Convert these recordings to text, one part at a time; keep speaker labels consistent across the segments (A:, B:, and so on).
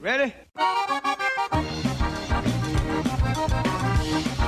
A: Ready?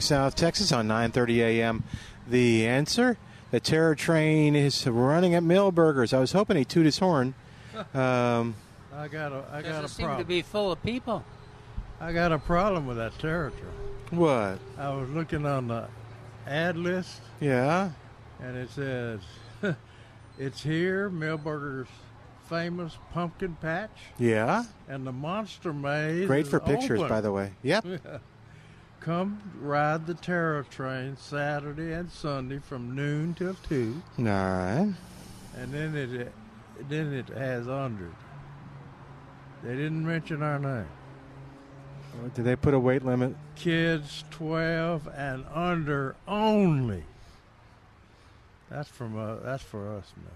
B: South Texas on 9:30 a.m. The answer: the terror train is running at Milberger's. I was hoping he'd toot his horn. Um,
C: I got a I got
D: Doesn't
C: a
D: seem to
C: problem.
D: be full of people.
C: I got a problem with that territory.
B: what?
C: I was looking on the ad list
B: Yeah.
C: and it says it's here, Milberger's famous pumpkin patch
B: Yeah.
C: and the monster maze.
B: Great
C: is
B: for pictures,
C: open.
B: by the way. Yep.
C: Come ride the terror train Saturday and Sunday from noon till two,
B: All right.
C: and then it then it has under. it. They didn't mention our name.
B: Did they put a weight limit?
C: kids 12 and under only. That's from uh, that's for us, man.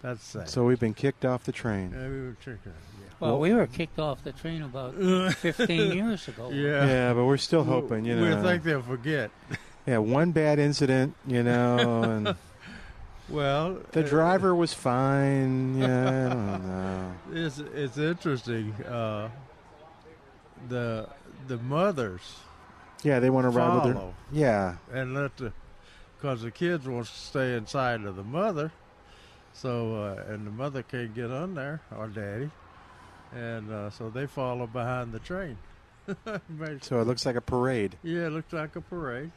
C: That's sad.
B: So we've been kicked off the train.
C: yeah, we were checking.
D: Well, we were kicked off the train about 15 years ago.
C: Yeah.
B: Yeah, but we're still hoping, you know.
C: We think they'll forget.
B: yeah, one bad incident, you know, and
C: Well,
B: the
C: uh,
B: driver was fine. Yeah, I don't know.
C: It's it's interesting. Uh, the the mothers
B: Yeah, they want to ride with their.
C: follow
B: Yeah,
C: and let the because the kids want to stay inside of the mother, so uh, and the mother can't get on there or daddy, and uh, so they follow behind the train.
B: So it looks like a parade.
C: yeah, it looks like a parade.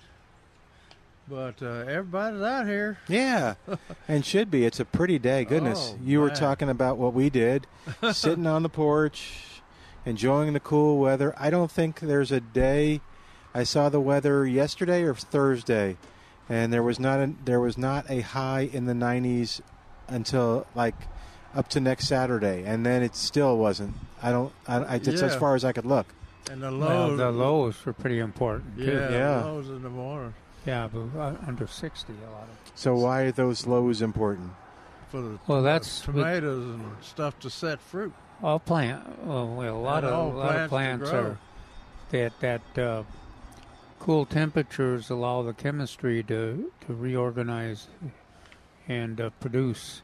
C: But uh, everybody's out here.
B: Yeah, and should be. It's a pretty day. Goodness,
C: Oh,
B: you were talking about what we did, sitting on the porch, enjoying the cool weather. I don't think there's a day. I saw the weather yesterday or Thursday, and there was not a there was not a high in the 90s until like up to next Saturday, and then it still wasn't. I don't. I, I that's as far as I could look.
C: And the
D: Well,
C: lows,
D: the lows were pretty important, too.
C: yeah,
B: Yeah.
C: the lows in the morning
D: Yeah, but uh, under 60 a lot of
B: So why are those lows important?
C: for the
D: Well, that's with-
C: tomatoes and stuff to set fruit.
D: all plant. Well, well, a lot
C: And
D: of a lot of
C: plants
D: plants
C: to grow.
D: are that that uh, cool temperatures allow the chemistry to to reorganize and uh, produce.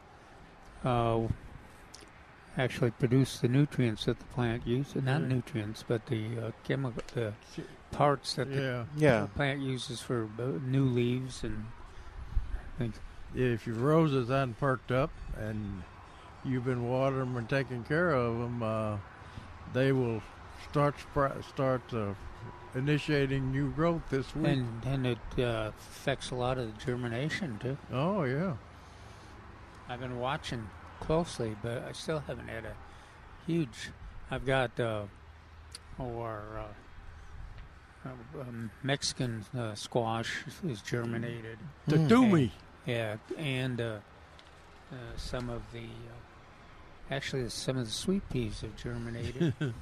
D: Uh, actually produce the nutrients that the plant uses not
C: Yeah.
D: nutrients but the uh, chemical the parts that the
C: Yeah,
B: Yeah,
D: plant uses for new leaves and things.
C: if your roses aren't perked up and you've been watering them and taking care of them, uh, they will start spr- start uh, initiating new growth this week.
D: And and it uh, affects a lot of the germination too.
C: oh yeah,
D: I've been watching closely, but I still haven't had a huge. I've got uh, oh, our uh, uh, um, Mexican uh, squash is germinated.
C: The
B: Mm.
C: do.
D: Yeah, and uh, uh, some of the uh, actually some of the sweet peas have germinated,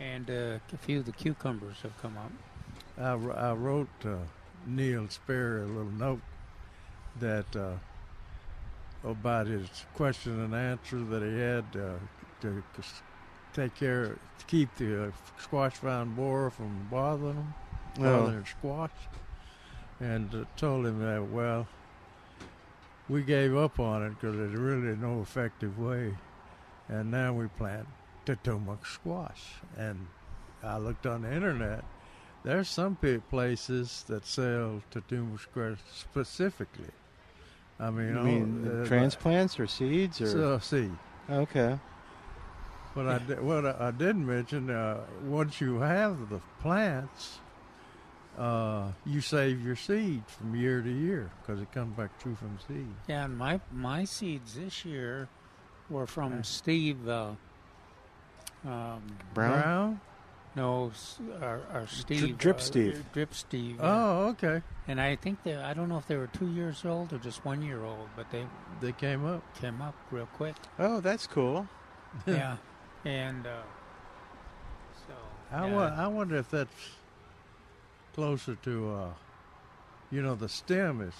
D: and uh, a few of the cucumbers have come up.
C: I, I wrote uh, Neil Sperry a little note that uh, about his question and answer that he had uh, to c- take care, to keep the uh, squash vine borer from bothering him,
B: Oh.
C: bothering squash, and uh, told him that well, we gave up on it because there's really no effective way, and now we plant Potomac squash, and I looked on the internet. There's some places that sell Tatume squash specifically. I mean,
B: You mean
C: uh,
B: transplants or seeds or
C: So, see,
B: okay?
C: But I did, what I, I did mention, uh, once you have the plants, uh, you save your seed from year to year because it comes back true from seed.
D: Yeah, and my my seeds this year were from Steve. Uh, um,
B: Brown?
C: Brown?
D: No, our, our Steve.
B: Drip
D: uh,
B: Steve.
D: Drip Steve.
C: Oh, okay.
D: And I think they I don't know if they were two years old or just one year old, but they
C: They came up.
D: came up real quick.
B: Oh, that's cool.
D: yeah, and uh, so
C: I,
D: yeah.
C: wo- I wonder if that's closer to, uh, you know, the stem is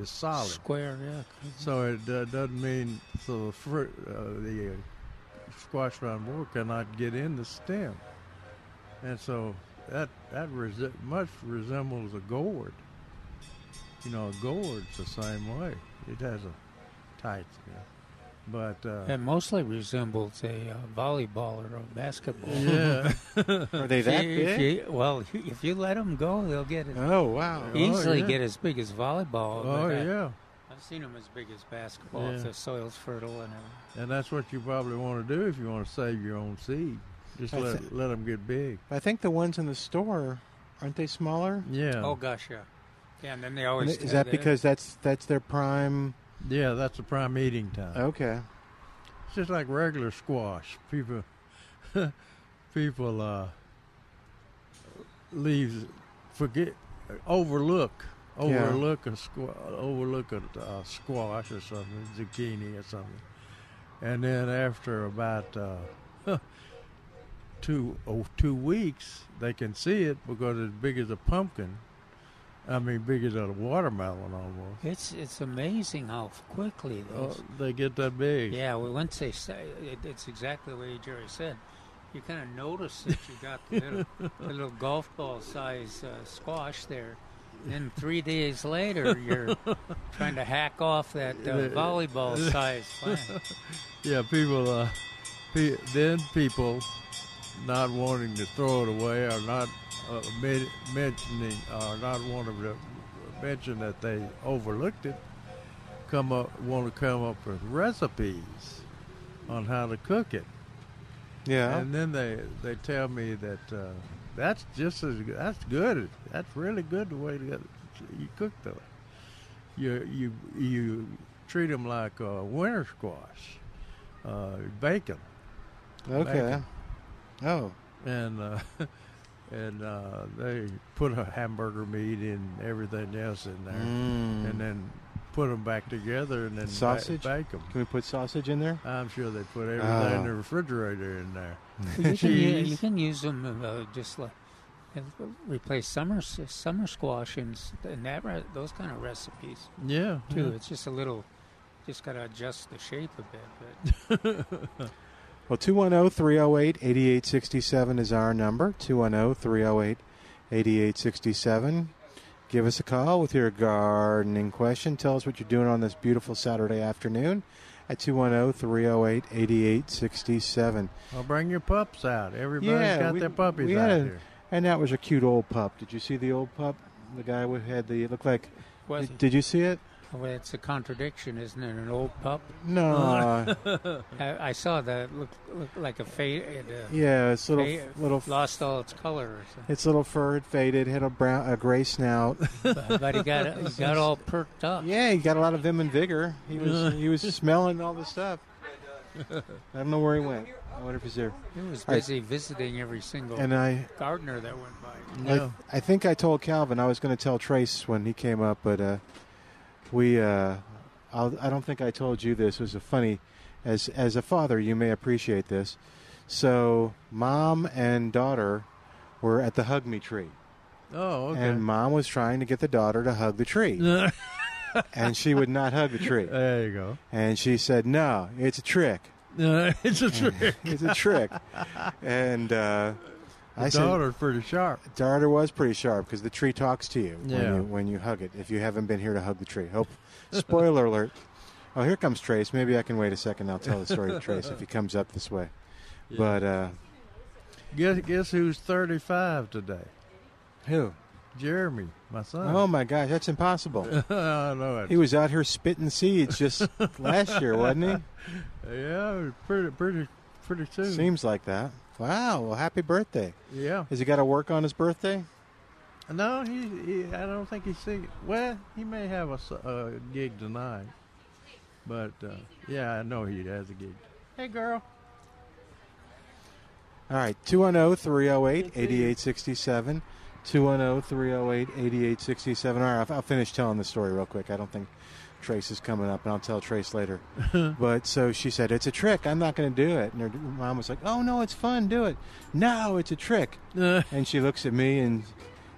C: is solid.
D: square. Yeah,
C: So it uh, doesn't mean so the fruit, uh, the uh, squash round board cannot get in the stem, and so that that resi- much resembles a gourd. You know, a gourd's the same way. It has a tight stem, but uh,
D: it mostly resembles a uh, volleyball or a basketball.
C: yeah,
B: Are they that
D: you- if
B: big?
D: you- well, if you let them go, they'll get it.
B: Oh, wow.
D: easily
C: yeah.
D: get as big as volleyball.
C: oh
D: I-
C: yeah,
D: I've seen them as big as basketball if the soil's fertile and everything.
C: and that's what you probably want to do if you want to save your own seed. Just
B: I
C: let
B: thi-
C: let them get big.
B: I think the ones in the store, aren't they smaller?
C: Yeah.
D: Oh gosh, yeah. Yeah, and then they
B: And
D: always
B: Is that because that's that's their prime?
C: Yeah, that's the prime eating time.
B: Okay.
C: It's just like regular squash. People, people uh, leave, forget, overlook,
B: Yeah.
C: overlook a squa- overlook a uh, squash or something, zucchini or something, and then after about uh, two oh, two weeks, they can see it because it's big as a pumpkin. I mean, big as a watermelon almost.
D: It's it's amazing how quickly
C: Oh, they get that big.
D: yeah, well, once they say it, it's exactly the way Jerry said. You kind of notice that you got the little, the little golf ball size uh, squash there. Then three days later, you're trying to hack off that uh, volleyball size plant.
C: Yeah, people. Uh, pe- then people not wanting to throw it away, or not uh, men- mentioning, or not wanting to mention that they overlooked it, come up want to come up with recipes on how to cook it,
B: Yeah.
C: and then they they tell me that uh, that's just as good. That's good. That's really good the way that you cook them. You you you treat them like uh, winter squash, uh, bacon,
B: okay.
C: bacon.
B: Oh.
C: and uh, and uh, they put a hamburger meat and everything else in there,
B: Mm.
C: and then put them back together and then ba-
B: Sausage?
C: bake them.
B: Can we put sausage in there?
C: I'm sure they put everything in the refrigerator in there.
D: You can, u-
C: Cheese.
D: you can use them uh, just like uh, replace summer summer squash and, and that re- those kind of recipes
C: Yeah,
D: too.
C: yeah.
D: It's just a little, just got to adjust the shape a bit. But
B: Well, 210 308 8867 is our number. 210 308 8867. Give us a call with your gardening question. Tell us what you're doing on this beautiful Saturday afternoon at 210 308 8867.
C: Well, bring your pups out. Everybody's
B: Yeah,
C: got
B: we-
C: their puppies out
B: a-
C: here.
B: And that was a cute old pup. Did you see the old pup? The guy who had the, it looked like,
D: was
B: did, did you see it?
D: Well, it's a contradiction, isn't it? An old pup.
B: No.
D: I, I saw that looked looked like a fade. Uh,
B: yeah, it's little, little,
D: lost all its color. Or something.
B: its little fur had faded, had a brown, a gray snout.
D: but, but he got he got all perked up.
B: Yeah, he got a lot of vim and vigor. He was he was smelling all the stuff. I don't know where he went. I wonder if he's there.
D: He was busy visiting every single
B: And I,
D: gardener that went by.
C: Yeah.
B: I, I think I told Calvin I was going to tell Trace when he came up, but uh, we, uh, I'll, I don't think I told you this. It was a funny, as as a father, you may appreciate this. So, mom and daughter were at the hug me tree,
C: Oh, okay.
B: and mom was trying to get the daughter to hug the tree, and she would not hug the tree.
C: there you go.
B: And she said, "No, it's a trick.
C: it's a trick.
B: It's a trick." and uh, I
C: daughter's pretty sharp.
B: Darter was pretty sharp because the tree talks to you
C: Yeah.
B: when you when you hug it. If you haven't been here to hug the tree, hope. Spoiler alert! Oh, here comes Trace. Maybe I can wait a second. I'll tell the story to Trace if he comes up this way.
C: Yeah.
B: But uh,
C: Guess guess who's 35 today?
B: who?
C: Jeremy, my son.
B: Oh my gosh, that's impossible.
C: I know it.
B: He was out here spitting seeds just last year, wasn't he?
C: Yeah, pretty pretty pretty soon.
B: Seems like that. Wow. Well, happy birthday.
C: yeah.
B: Has he got to work on his birthday?
C: No, he, he. I don't think he's singing. Well, he may have a gig tonight, but uh, yeah, I know he has a gig. Hey, girl.
B: All right, oh, 210 308 8867. 210 308 8867. All right, I'll, I'll finish telling the story real quick. I don't think Trace is coming up, and I'll tell Trace later. but so she said, It's a trick. I'm not going to do it. And her mom was like, Oh, no, it's fun. Do it. No, it's a trick. and she looks at me and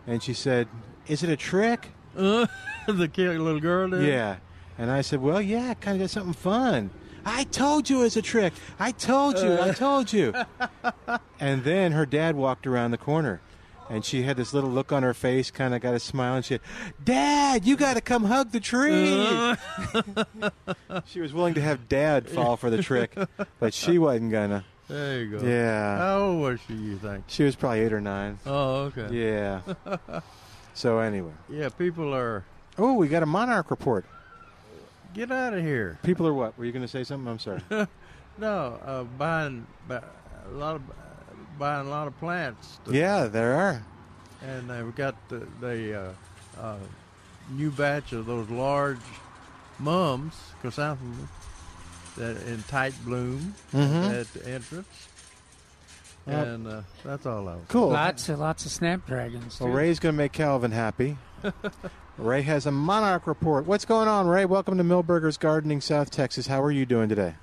B: and she said, Is it a trick?
C: the cute little girl there.
B: Yeah. And I said, Well, yeah, kind of got something fun. I told you it's a trick. I told you. I uh. told you. and then her dad walked around the corner. And she had this little look on her face, kind of got a smile, and she said, Dad, you got to come hug the tree. she was willing to have Dad fall for the trick, but she wasn't going to.
C: There you go.
B: Yeah.
C: How old was she? You think?
B: She was probably eight or nine.
C: Oh, okay.
B: Yeah. so, anyway.
C: Yeah, people are.
B: Oh, we got a monarch report.
C: Get out of here.
B: People are what? Were you going to say something? I'm sorry.
C: No, uh, buying bu- a lot of buying a lot of plants. to-
B: yeah, there are.
C: and they've got the, the uh, uh, new batch of those large mums, chrysanthemums, that in tight bloom
B: Mhm.
C: at the entrance.
B: Yep.
C: And uh, that's all I was.
B: Cool.
D: Lots of lots of snapdragons.
B: Well. Ray's going to make Calvin happy. Ray has a monarch report. What's going on, Ray? Welcome to Milberger's Gardening, South Texas. How are you doing today?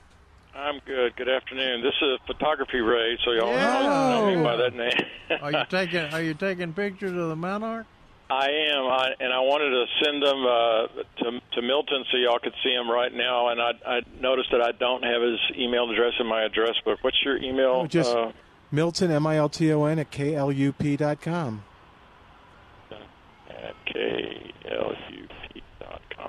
A: I'm good. Good afternoon. This is photography Ray, so y'all
C: Yeah.
A: know me by that name.
C: Are you taking Are you taking pictures of the monarch?
A: I am, I, and I wanted to send them uh, to to Milton so y'all could see him right now. And I I noticed that I don't have his email address in my address book. What's your email?
B: Oh, just-
A: uh,
B: Milton, M I L T O N, at KLUP dot com.
A: at klup.com.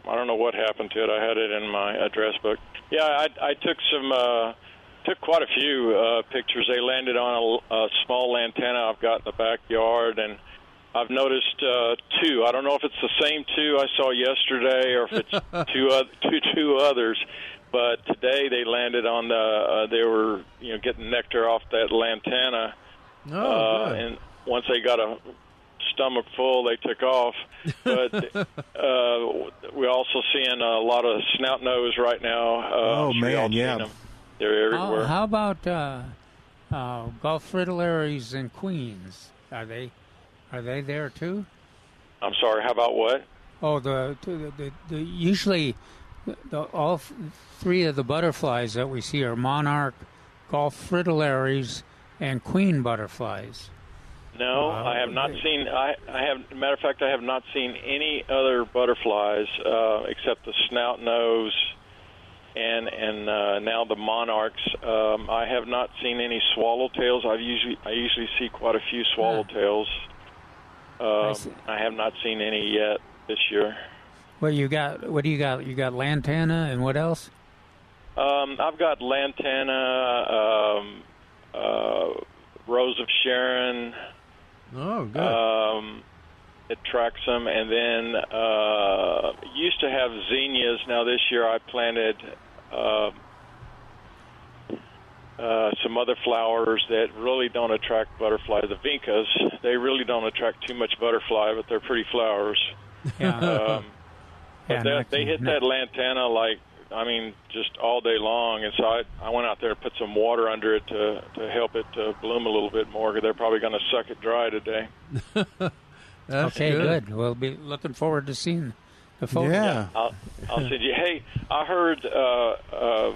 A: I don't know what happened to it. I had it in my address book. Yeah, I, I took some, uh, took quite a few uh, pictures. They landed on a, a small antenna I've got in the backyard, and I've noticed uh, two. I don't know if it's the same two I saw yesterday or if it's two, oth- two, two others. But today they landed on the. Uh, they were, you know, getting nectar off that lantana
C: No,
A: uh,
C: Oh, good.
A: and once they got a stomach full, they took off. But uh, we're also seeing a lot of snout nose right now. Uh,
B: Oh,
A: I'm
B: man, yeah.
A: them. They're
D: How,
A: everywhere.
D: how about uh, uh, Gulf fritillaries and queens? Are they are they there too?
A: I'm sorry. How about what?
D: Oh, the the, the, the usually the, all f- three of the butterflies that we see are monarch, Gulf fritillaries, and queen butterflies.
A: No. I have not seen. I, I have. Matter of fact, I have not seen any other butterflies uh, except the snout nose, and and uh, now the monarchs. Um, I have not seen any swallowtails. I usually I usually see quite a few swallowtails. Um,
D: see.
A: I have not seen any yet this year.
D: Well, you got what do you got? You got lantana and what else?
A: Um, I've got lantana, um, uh, rose of Sharon.
C: Oh, good.
A: Um, it tracks them, and then uh, used to have zinnias. Now this year I planted uh, uh, some other flowers that really don't attract butterflies. The vincas, they really don't attract too much butterfly, but they're pretty flowers.
D: Yeah,
A: Um, but
D: Yeah,
A: they,
D: not-
A: they hit that lantana like I mean just all day long, and so I I went out there and put some water under it to to help it to bloom a little bit more. Because they're probably going to suck it dry today.
D: Okay,
C: good.
D: good. We'll be looking forward to seeing the photos.
B: Yeah.
A: I'll, I'll send you. Hey, I heard uh, uh,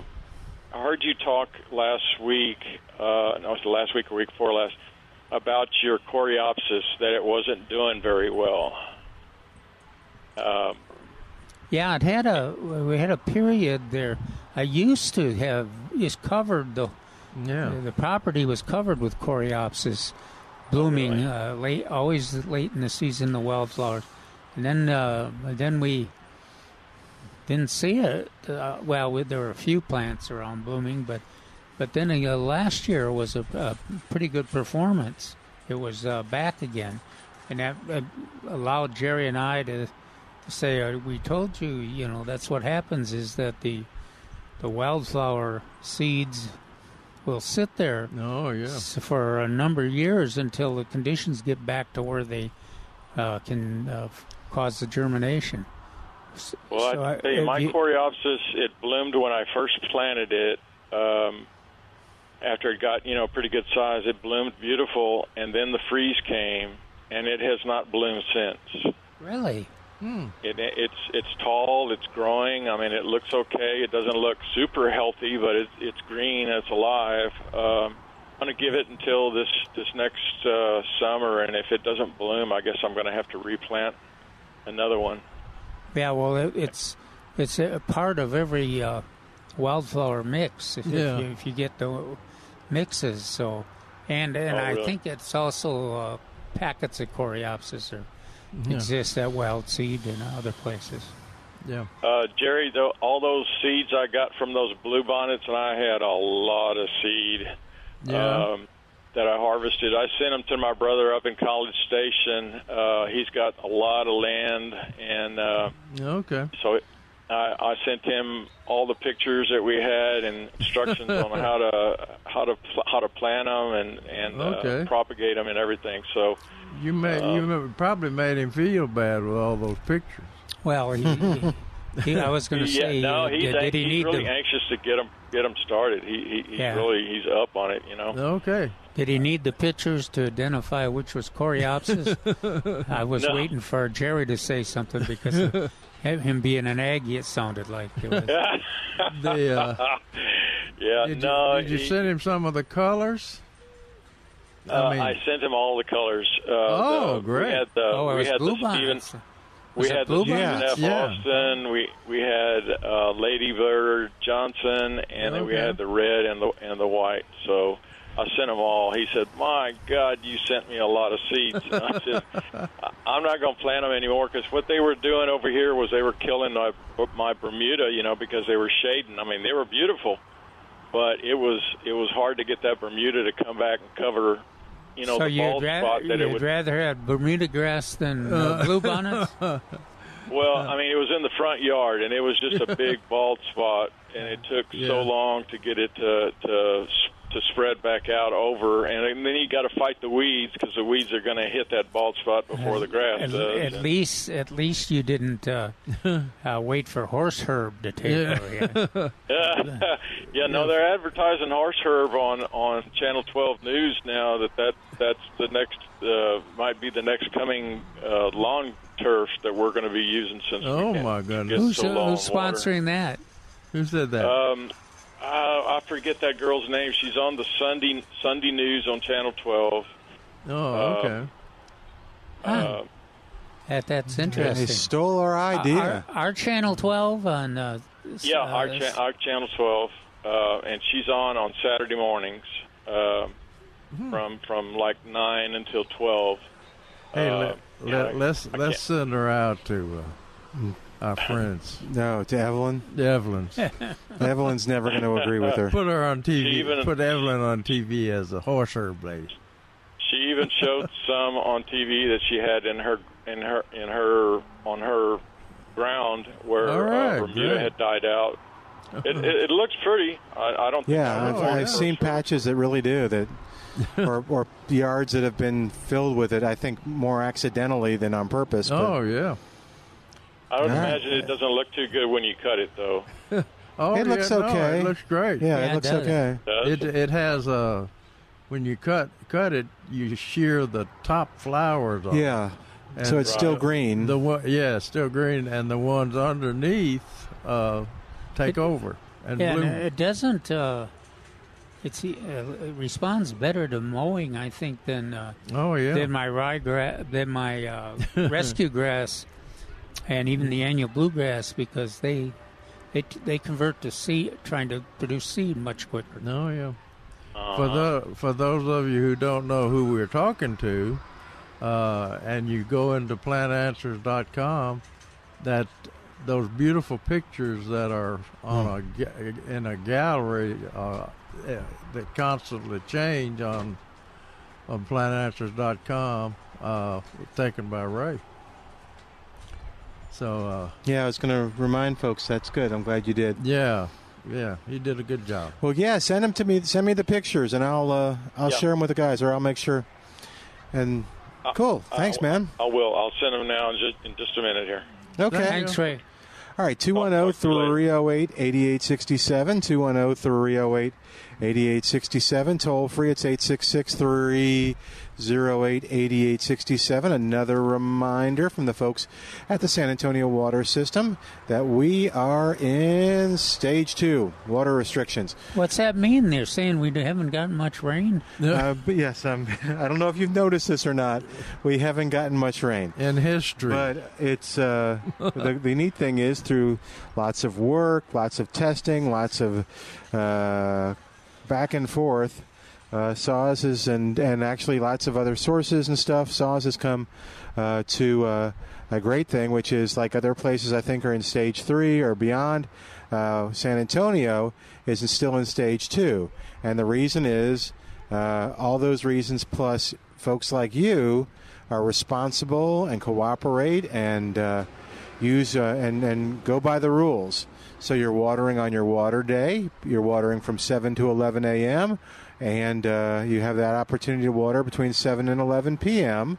A: I heard you talk last week. Uh, no, it was last week or week before last about your coreopsis that it wasn't doing very well. Um,
D: Yeah, it had a we had a period there. I used to have just covered the
C: Yeah.
D: the property was covered with coreopsis, blooming
A: really?
D: uh, late, always late in the season. The wildflowers, and then uh, then we didn't see it. Uh, well, we, there were a few plants around blooming, but but then uh, last year was a, a pretty good performance. It was uh, back again, and that uh, allowed Jerry and I to say, uh, "We told you, you know, that's what happens is that the the wildflower seeds will sit there
C: Oh yeah.
D: for a number of years until the conditions get back to where they uh, can uh, cause the germination. S-
A: Well,
D: so
A: I
D: I-
A: tell my
D: you-
A: coreopsis it bloomed when I first planted it. Um, after it got you know pretty good size, it bloomed beautiful, and then the freeze came, and it has not bloomed since.
D: Really?
A: It, it's it's tall, it's growing. I mean, it looks okay. It doesn't look super healthy, but it's it's green, it's alive. Um, I'm going to give it until this this next uh, summer, and if it doesn't bloom, I guess I'm going to have to replant another one.
D: Yeah, well, it, it's it's a part of every uh, wildflower mix. If,
C: Yeah.
D: if, you, if you get the mixes, so and and
A: Oh,
D: I think it's also uh, packets of coreopsis or
C: Yeah.
D: exist at Wild Seed and other places.
C: Yeah.
A: Uh, Jerry, though, all those seeds I got from those blue bonnets, and I had a lot of seed
C: Yeah.
A: um, that I harvested. I sent them to my brother up in College Station. Uh, he's got a lot of land, and uh,
C: okay.
A: so I, I sent him all the pictures that we had and instructions on how to how to how to plant them and and
C: Okay.
A: uh, propagate them and everything. So
C: You made
A: Uh,
C: you probably made him feel bad with all those pictures.
D: Well, he, he, he, I was going to
A: yeah,
D: say,
A: no,
D: uh,
A: he's,
D: did,
A: an-
D: did he
A: he's
D: need
A: really
D: the
A: anxious to get them get them started. He, he he's
D: Yeah.
A: really he's up on it. You know.
C: Okay.
D: did he need the pictures to identify which was coreopsis? I was
A: No.
D: waiting for Jerry to say something because of him being an Aggie, it sounded like. It was,
C: The, uh,
A: yeah,
C: did
A: no.
C: you, did you
A: he-
C: send him some of the colors?
A: uh,
C: I mean,
A: I sent him all the colors. Uh,
C: Oh,
A: the,
C: great.
A: We had the,
D: oh, it
A: we
D: was
A: had
D: blue
A: the Stephen.
D: bonnets.
A: We
D: Was it
A: had the
D: blue
A: Stephen
B: bonnets?
A: F.
C: Yeah.
A: Austin. We we had uh, Lady Bird Johnson, and then we had the red and the and the white. So I sent them all. He said, "My God, you sent me a lot of seeds." And I said, "I- "I'm not going to plant them anymore because what they were doing over here was they were killing my my Bermuda, you know, because they were shading. I mean, they were beautiful, but it was it was hard to get that Bermuda to come back and cover." You know
D: so
A: the
D: you'd,
A: bald spot that it
D: you'd
A: would
D: rather have Bermuda grass than uh, blue bonnets?
A: Well, I mean, it was in the front yard, and it was just a big bald spot, and it took
C: Yeah.
A: so long to get it to to to spread back out over, and then you got to fight the weeds because the weeds are going to hit that bald spot before the grass
D: At,
A: does.
D: at least, at least you didn't uh, uh, wait for horse herb to take
C: Yeah.
D: over. Yeah.
A: yeah, no, they're advertising horse herb on on Channel 12 News now. That that that's the next uh, might be the next coming uh, lawn turf that we're going to be using since.
C: Oh
A: can't
C: my
A: get
C: goodness!
D: Who's,
A: so
D: uh, who's
A: on water.
D: sponsoring that?
C: Who said that?
A: Um, I, I forget that girl's name. She's on the Sunday Sunday News on Channel 12.
C: oh,
A: uh,
C: okay.
A: Uh,
D: That, that's
B: They
D: interesting.
B: stole our idea.
D: Our, our Channel 12 on. Uh,
A: yeah,
D: uh,
A: our, cha- our Channel 12, uh, and she's on on Saturday mornings uh, from from like nine until 12.
C: Hey,
A: uh,
C: let,
A: yeah,
C: let, let's let's send her out to uh, our friends,
B: no, to Evelyn.
C: the Evelyns.
B: Evelyn's never going to agree with her.
C: Put her on TV.
A: even-
C: put Evelyn on TV as a horse herb lady.
A: She even showed some on TV that she had in her in her in her on her ground where
C: All right,
A: uh, Bermuda
C: great.
A: had died out. It, it, it looks pretty. I, I don't. Think
B: Yeah,
A: I
B: I've. I've seen patches that really do that, or, or yards that have been filled with it. I think more accidentally than on purpose. But
C: Oh yeah.
A: I would
B: All right.
A: imagine it doesn't look too good when you cut it, though.
C: Oh,
B: It looks
C: yeah, no,
B: okay.
C: it looks great.
B: yeah,
D: Yeah,
B: it
D: it
B: looks
D: does.
B: okay.
A: Does
C: It it has uh when you cut cut it, you shear the top flowers off.
B: Yeah,
C: And
B: so it's still
A: Right.
B: green.
C: The one, yeah, it's still green, and the ones underneath uh, take over and
D: Yeah, and
C: bloom.
D: it doesn't. Uh, it's uh, it responds better to mowing, I think, than uh,
C: oh yeah,
D: than my ryegrass, than my uh, rescue grass, and even the annual bluegrass because they they they convert to seed, trying to produce seed much quicker.
C: no yeah.
A: Uh,
C: For the for those of you who don't know who we're talking to, uh, and you go into plantanswers.com, that those beautiful pictures that are on a in a gallery uh, eh, that constantly change on on plantanswers.com, uh, taken by Ray. So uh,
B: yeah, I was going to remind folks. That's good. I'm glad you did.
C: yeah, Yeah, you did a good job.
B: Well, yeah, send them to me. Send me the pictures, and I'll uh, I'll
A: Yeah.
B: share them with the guys, or I'll make sure. And cool, thanks,
A: I,
B: man.
A: I will. I'll send them now in just, in just a minute here.
B: Okay.
D: Thanks, Ray.
B: All right, 210 308 8867. 210 308 8867. Toll free, it's 866 308 8867. Another reminder from the folks at the San Antonio Water System that we are in stage two water restrictions.
D: What's that mean? They're saying we haven't gotten much rain.
B: Uh, but yes, um, I don't know if you've noticed this or not. We haven't gotten much rain.
C: In history.
B: But it's uh, the, the neat thing is through lots of work, lots of testing, lots of uh, back and forth. Uh, SAWS is and and actually lots of other sources and stuff. SAWS has come uh, to uh, a great thing, which is like other places I think are in stage three or beyond. Uh, San Antonio is still in stage two, and the reason is uh, all those reasons plus folks like you are responsible and cooperate and use and and go by the rules. So you're watering on your water day. You're watering from 7 to 11 a.m. and uh, you have that opportunity to water between 7 and 11 p.m.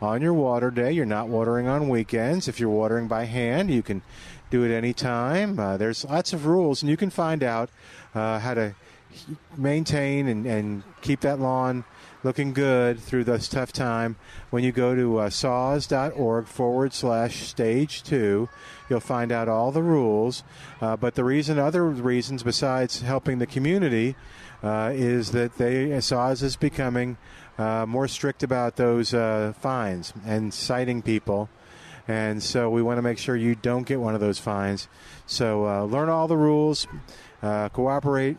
B: on your water day. You're not watering on weekends. If you're watering by hand, you can do it anytime. Uh, there's lots of rules, and you can find out uh, how to maintain and, and keep that lawn looking good through this tough time when you go to uh, saws.org forward slash stage two you'll find out all the rules uh, but the reason other reasons besides helping the community uh, is that they saws is becoming uh, more strict about those uh, fines and citing people and so we want to make sure you don't get one of those fines so uh, learn all the rules uh, cooperate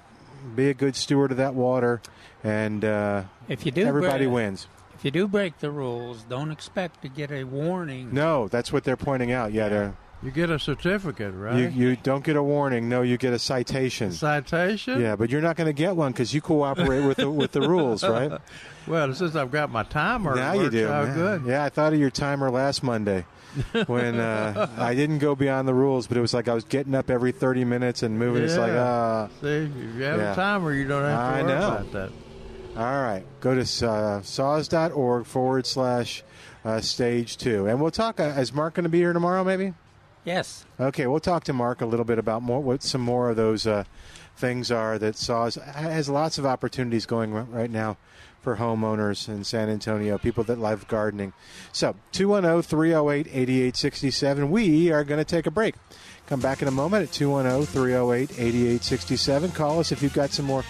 B: be a good steward of that water, and uh,
D: If you do,
B: everybody
D: break-
B: wins.
D: If you do break the rules, don't expect to get a warning.
B: No, that's what they're pointing out. Yeah, they're,
C: you get a certificate, right?
B: you you don't get a warning. No, you get a citation.
C: Citation?
B: Yeah, but you're not going to get one because you cooperate with the, with the rules, right?
C: Well, since I've got my timer,
B: now you do. man.
C: good.
B: Yeah, I thought of your timer last Monday when uh, I didn't go beyond the rules, but it was like I was getting up every 30 minutes and moving. It's like,
C: Yeah.
B: ah.
C: See, if you have
B: Yeah.
C: a timer, you don't have to
B: I
C: worry
B: know.
C: about that.
B: All right. Go to uh, saws.org forward slash uh, stage two. And we'll talk. Uh, is Mark going to be here tomorrow, maybe?
D: Yes.
B: Okay, we'll talk to Mark a little bit about more what some more of those uh, things are that Saws has lots of opportunities going right now for homeowners in San Antonio, people that love gardening. So, oh, 210 308 8867. We are going to take a break. Come back in a moment at oh, 210 308 8867. Call us if you've got some more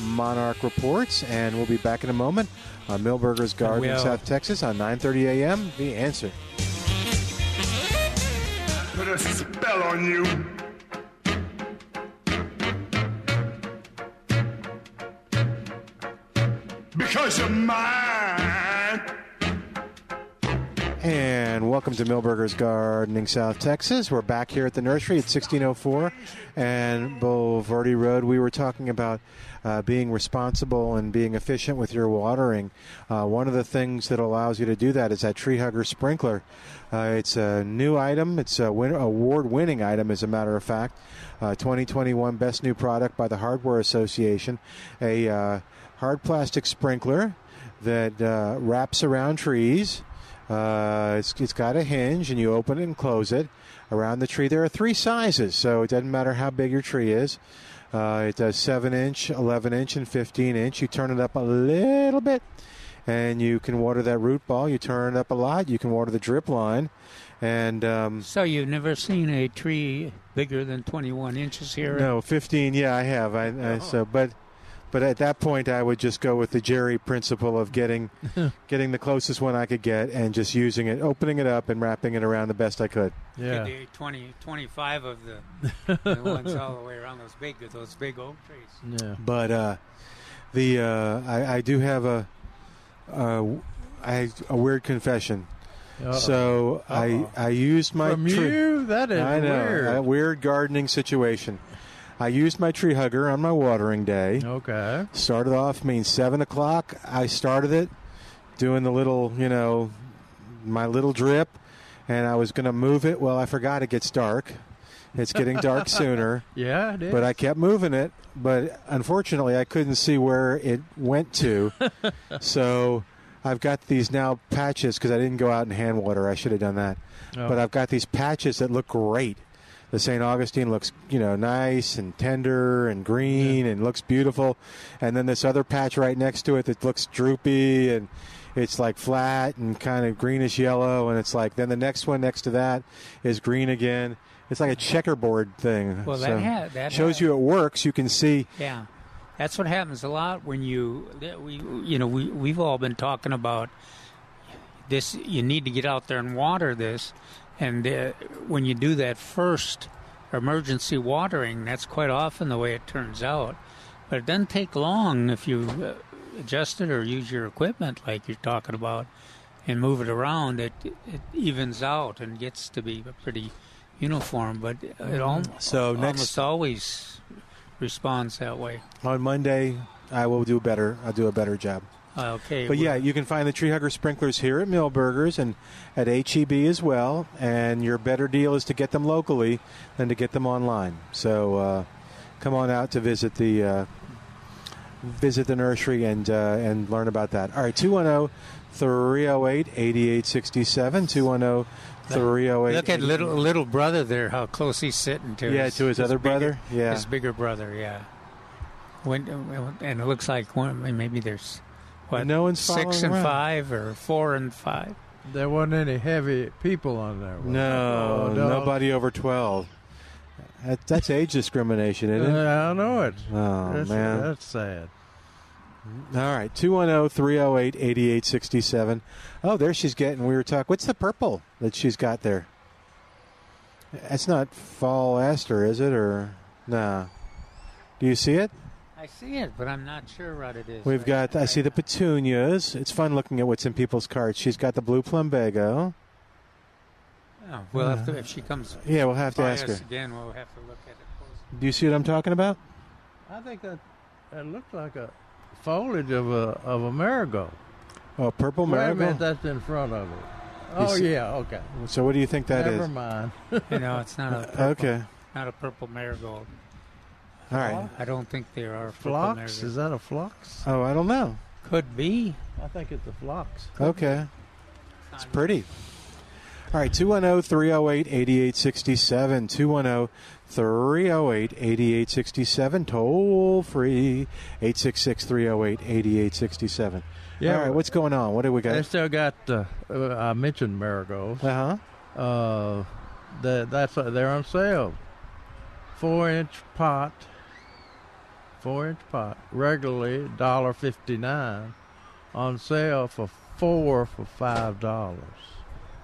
B: Monarch reports, and we'll be back in a moment on Milberger's Garden in. South Texas on 9:30 a.m. The answer.
E: Put a spell on you. Because you're mine.
B: And welcome to Milberger's Gardening, South Texas. We're back here at the nursery at 1604 and Bulverde Road. We were talking about uh, being responsible and being efficient with your watering. Uh, one of the things that allows you to do that is that tree hugger sprinkler. Uh, it's a new item. It's a win- award-winning item, as a matter of fact. Uh, 2021 Best New Product by the Hardware Association. A uh, hard plastic sprinkler that uh, wraps around trees. Uh, it's, it's got a hinge, and you open it and close it. Around the tree, there are three sizes, so it doesn't matter how big your tree is. Uh, it does 7 inch, 11 inch, and 15 inch. You turn it up a little bit, and you can water that root ball. You turn it up a lot, you can water the drip line. And um,
D: So you've never seen a tree bigger than 21 inches here?
B: no, 15, yeah, I have. I, I so, but but at that point, I would just go with the Jerry principle of getting getting the closest one I could get and just using it, opening it up, and wrapping it around the best I could.
D: Could do 20, 25 of the, the ones all the way around those big, those big oak trees.
C: Yeah.
B: But uh, the uh, I, I do have a uh, I a weird confession.
C: Uh-oh.
B: So I
C: Uh-oh.
B: I used my
C: From
B: tree-
C: you? That is
B: I know
C: weird.
B: a weird gardening situation. I used my tree hugger on my watering day.
C: Okay.
B: Started off means seven o'clock. I started it doing the little you know my little drip, and I was going to move it. Well, I forgot it gets dark, It's getting dark sooner.
C: Yeah, it is.
B: But I kept moving it. But unfortunately, I couldn't see where it went to. so I've got these now patches because I didn't go out and hand water. I should have done that.
C: Oh.
B: But I've got these patches that look great. The St. Augustine looks, you know, nice and tender and green and looks beautiful. And then this other patch right next to it that looks droopy and it's like flat and kind of greenish yellow. And it's like, then the next one next to that is green again. It's like a checkerboard thing.
D: Well, that
B: So,
D: ha- that
B: shows
D: ha-
B: you it works. You can see.
D: Yeah, that's what happens a lot when you we you know we we've all been talking about this. You need to get out there and water this, and uh, when you do that first emergency watering, that's quite often the way it turns out. But it doesn't take long if you uh, adjust it or use your equipment like you're talking about, and move it around. It it evens out and gets to be pretty uniform. But it all
B: So next-
D: almost always responds that way.
B: On Monday, I will do better. I'll do a better job.
D: Okay.
B: But yeah, you can find the Tree Hugger sprinklers here at Milberger's and at HEB as well. And your better deal is to get them locally than to get them online. So uh, come on out to visit the uh, visit the nursery and uh, and learn about that. All right, 210 308 8867. 210 308
D: Look at little little brother there, how close he's sitting to
B: Yeah,
D: his,
B: to his other
D: bigger-
B: brother? Yeah.
D: his bigger brother. Yeah. When and it looks like one, maybe there's what
B: No one's
D: six and
B: around.
D: five or four and five.
C: there wasn't any heavy people on there. was?
B: No,
C: Oh, no.
B: nobody over 12. That, that's age discrimination, isn't it?
C: Uh, I know it.
B: Oh,
C: that's,
B: man.
C: that's sad.
B: All right, oh, 210 308 8867. Oh, there she's getting. We were talking. What's the purple that she's got there? That's not fall aster, is it? Or, nah. Do you see it?
D: I see it, but I'm not sure what it is.
B: We've got, I see the petunias. It's fun looking at what's in people's carts. She's got the blue plumbago.
D: Oh, well, if, uh, if she comes,
B: Yeah, we'll have to ask
D: us
B: her.
D: again. We'll have to look at it. closer.
B: Do you see what I'm talking about?
C: I think that that looked like a foliage of a of a marigold.
B: Oh, purple
C: Wait a minute,
B: marigold?
C: that's in front of it.
B: You
C: Oh
B: see-
C: yeah, okay.
B: So what do you think that is?
C: Never mind.
D: You know, it's not a purple,
B: Okay.
D: not a purple marigold.
B: All right.
D: I don't think there are flocks.
C: Phlox? Is that a phlox?
B: Oh, I don't know.
D: Could be.
C: I think it's a phlox.
B: Okay. It's pretty. All right, 210 308 8867. 210 308 8867. Toll free 866 308 8867.
C: Yeah,
B: All right, what's going on? What do we got?
C: They still got. Uh, uh, I mentioned marigolds.
B: Uh huh.
C: Uh, the, that's uh, they're on sale. Four inch pot. Four inch pot. Regularly dollar fifty nine. On sale for four for five dollars.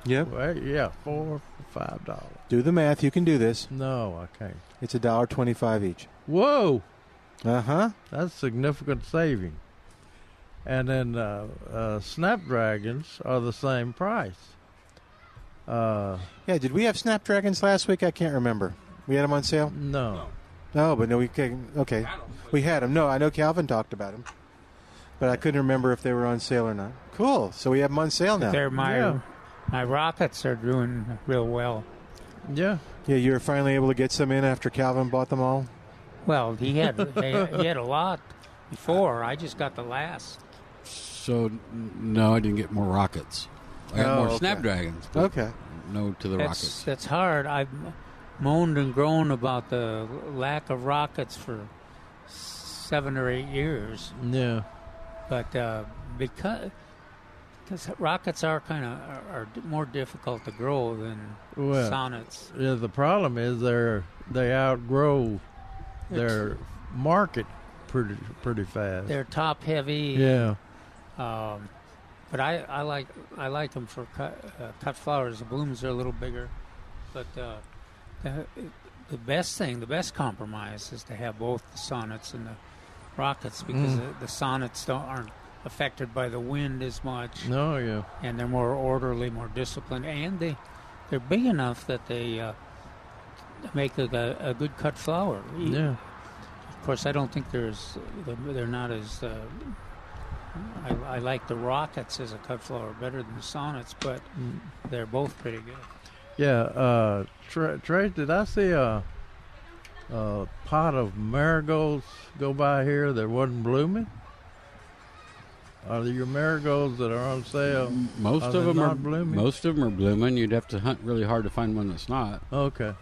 B: Yep.
C: Well, yeah, four for five dollars.
B: Do the math. You can do this.
C: No, I can't.
B: It's a dollar twenty-five each.
C: Whoa,
B: Uh huh.
C: that's significant saving. And then uh, uh, snapdragons are the same price. Uh,
B: Yeah. Did we have snapdragons last week? I can't remember. We had them on sale.
C: no,
B: No, but no, we can. Okay, we had them. No, I know Calvin talked about them, but I couldn't remember if they were on sale or not. Cool. So we have them on sale now.
D: They're my
C: Yeah.
D: my rockets are doing real well.
C: yeah,
B: Yeah, you were finally able to get some in after Calvin bought them all.
D: Well, he had they, he had a lot before. I just got the last.
F: So no, I didn't get more rockets. I got
B: Oh,
F: more
B: okay.
F: snapdragons.
B: Okay.
F: No to the
D: That's
F: rockets.
D: that's hard. I've moaned and groaned about the lack of rockets for seven or eight years,
C: yeah.
D: but uh, because because rockets are kind of are, are more difficult to grow than
C: Well,
D: sonnets.
C: Yeah, the problem is they're they outgrow their market pretty pretty fast.
D: They're top heavy.
C: yeah,
D: Um, but I, I like I like them for cut, uh, cut flowers. The blooms are a little bigger, but uh, the, the best thing, the best compromise, is to have both the sonnets and the rockets because
C: Mm.
D: the, the sonnets don't, aren't affected by the wind as much,
C: no, yeah,
D: and they're more orderly, more disciplined, and they they're big enough that they uh, make a, a, a good cut flower.
C: yeah.
D: Of course, I don't think there's they're, they're not as. Uh, I, I like the rockets as a cut flower better than the sonnets, but
C: Mm.
D: they're both pretty good.
C: Yeah, uh, Tra- Trace, did I see a, a pot of marigolds go by here that wasn't blooming? Are there your marigolds that are on sale?
F: Most
C: are
F: of them
C: not
F: are
C: blooming.
F: Most of them are blooming. You'd have to hunt really hard to find one that's not.
C: Okay.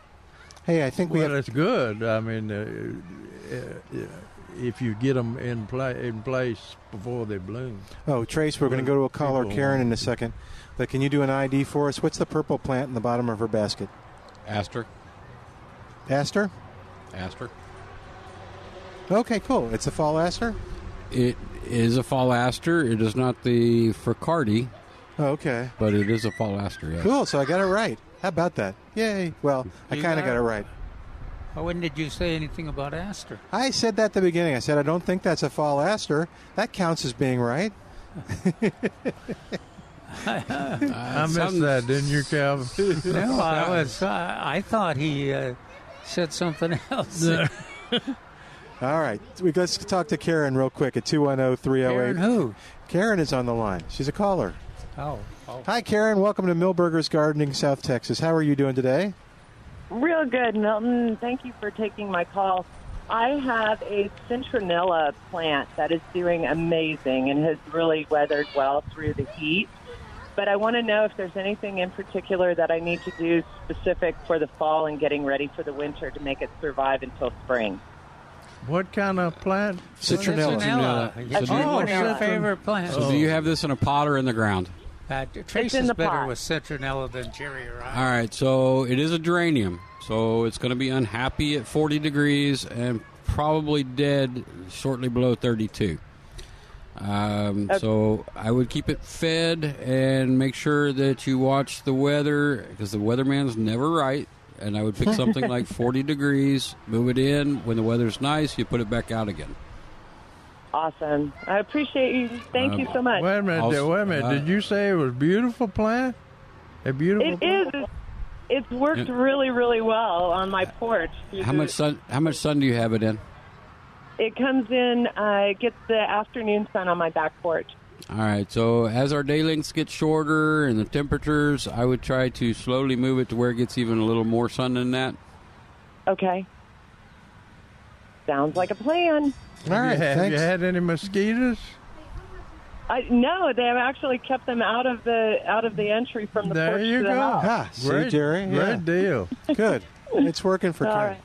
B: Hey, I think we
C: well,
B: have.
C: it's good. I mean, uh, uh, if you get them in play in place before they bloom.
B: Oh, Trace, we're going to go to a caller, Karen, in a second. But can you do an ID for us? What's the purple plant in the bottom of her basket?
F: Aster.
B: Aster?
F: Aster.
B: Okay, cool. It's a fall aster?
F: It is a fall aster. It is not the frikartii,
B: Oh, okay.
F: but it is a fall aster. Yes.
B: Cool, so I got it right. How about that? Yay. Well, I kind of
D: got
B: got it
D: it.
B: right.
D: Oh, when did you say anything about aster?
B: I said that at the beginning. I said, I don't think that's a fall aster. That counts as being right.
C: I missed that, didn't you, Calvin?
D: no, I was. I, I thought he uh, said something else.
B: All right. We Let's talk to Karen real quick at 210 308.
D: Karen who?
B: Karen is on the line. She's a caller.
D: Oh, oh.
B: Hi, Karen. Welcome to Milberger's Gardening, South Texas. How are you doing today?
G: Real good, Milton. Thank you for taking my call. I have a citronella plant that is doing amazing and has really weathered well through the heat. But I want to know if there's anything in particular that I need to do specific for the fall and getting ready for the winter to make it survive until spring.
C: What kind of plant?
B: Citronella.
D: Citronella.
F: So do
D: of your favorite plants.
F: So do you have this in a pot or in the ground?
D: Uh, Trace
G: in
D: is
G: the
D: better
G: pot.
D: with citronella than Jerry or I.
F: All right, so it is a geranium. So it's going to be unhappy at 40 degrees and probably dead shortly below 32. Um,
G: Okay.
F: so I would keep it fed and make sure that you watch the weather because the weatherman's never right. And I would pick something like 40 degrees, move it in. When the weather's nice, you put it back out again.
G: Awesome. I appreciate you. Thank you so much.
C: Wait a minute.
F: Also-
C: wait a minute.
F: uh,
C: Did you say it was beautiful plant? A beautiful.
G: It
C: plant?
G: is. It's worked really, really well on my porch. through
F: How much sun? How much sun do you have it in?
G: It comes in. Uh, it gets the afternoon sun on my back porch.
F: All right. So as our day lengths get shorter and the temperatures, I would try to slowly move it to where it gets even a little more sun than that.
G: Okay. Sounds like a plan.
B: All right,
C: Have you, have you had any mosquitoes?
G: I, no, they have actually kept them out of the out of the entry from the
C: There
G: porch
C: you
G: to the
C: go.
G: house.
B: Ah, see,
C: Great,
B: Jerry?
C: Great deal.
B: Good. It's working for
G: All
B: Karen.
G: right.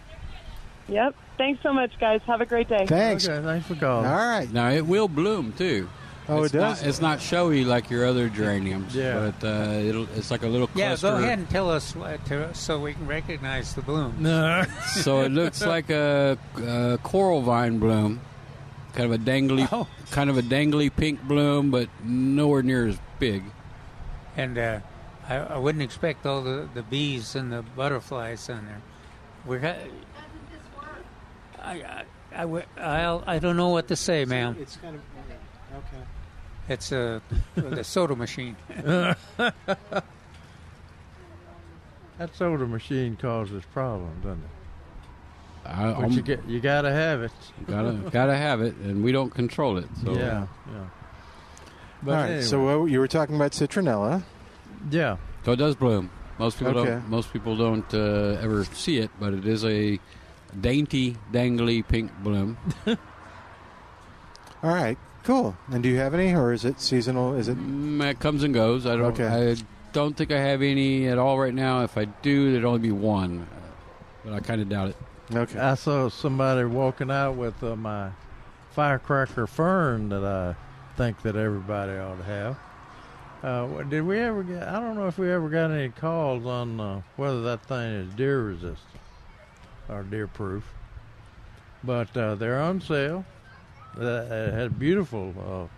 G: Yep. Thanks so much, guys. Have a great day.
B: Thanks.
C: Okay, thanks for calling.
B: All right.
F: Now it will bloom too.
B: Oh,
F: it's
B: it does?
F: Not, it's not showy like your other geraniums,
C: Yeah.
F: but uh, it'll, it's like a little Cluster.
D: Yeah, go ahead and tell us uh, to, so we can recognize the bloom.
C: No.
F: so it looks like a, a coral vine bloom, kind of a dangly,
D: Oh.
F: kind of a dangly pink bloom, but nowhere near as big.
D: And uh, I, I wouldn't expect all the, the bees and the butterflies on there. We're ha- I, I, I, w- I'll, I don't know what to say, ma'am.
B: It's kind of okay.
D: It's a the soda machine.
C: that soda machine causes problems, doesn't it?
F: I,
C: But
F: I'm-
C: you get you got to have it.
F: gotta gotta have it, and we don't control it. So
C: Yeah, yeah. But
B: All right.
C: anyway,
B: So uh, you were talking about citronella.
C: yeah,
F: So it does bloom. Most people
B: Okay.
F: don't. Most people don't uh, ever see it, but it is a dainty, dangly pink bloom.
B: All right. Cool. And do you have any, or is it seasonal? Is it?
F: Mm, it comes and goes. I don't.
B: Okay.
F: I don't think I have any at all right now. If I do, there'd only be one, uh, but I kind of doubt it.
B: Okay.
C: I saw somebody walking out with uh, my firecracker fern that I think that everybody ought to have. Uh, did we ever get? I don't know if we ever got any calls on uh, whether that thing is deer resistant or deer proof, but uh, they're on sale. Uh, it had beautiful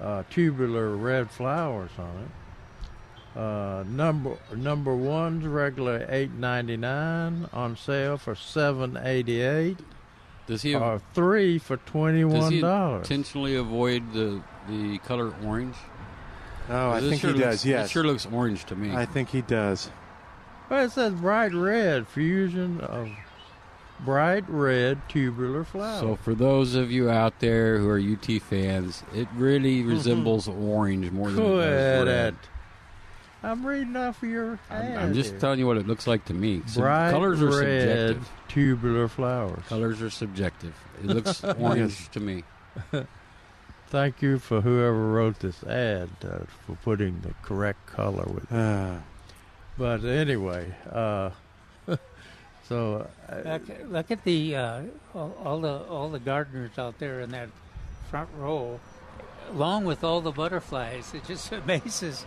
C: uh, uh, tubular red flowers on it. Uh, number number one's regular eight ninety nine on sale for seven eighty eight.
F: Does he?
C: Or three for twenty
F: does
C: one
F: he
C: dollars.
F: intentionally avoid the the color orange?
B: Oh, I think
F: sure
B: he
F: looks-
B: does. Yes.
F: It sure looks orange to me.
B: I think he does.
C: Well, it says bright red fusion of bright red tubular flowers.
F: So for those of you out there who are UT fans, it really resembles orange more than it does red.
C: it. I'm reading off of your
F: I'm, I'm just telling you what it looks like to me. Sub-
C: Bright
F: colors are
C: red
F: subjective.
C: tubular flowers.
F: Colors are subjective. It looks orange to me.
C: Thank you for whoever wrote this ad uh, for putting the correct color with it.
B: Ah.
C: But anyway, uh, so uh,
D: Look, look at the uh, all, all the all the gardeners out there in that front row, along with all the butterflies. It just amazes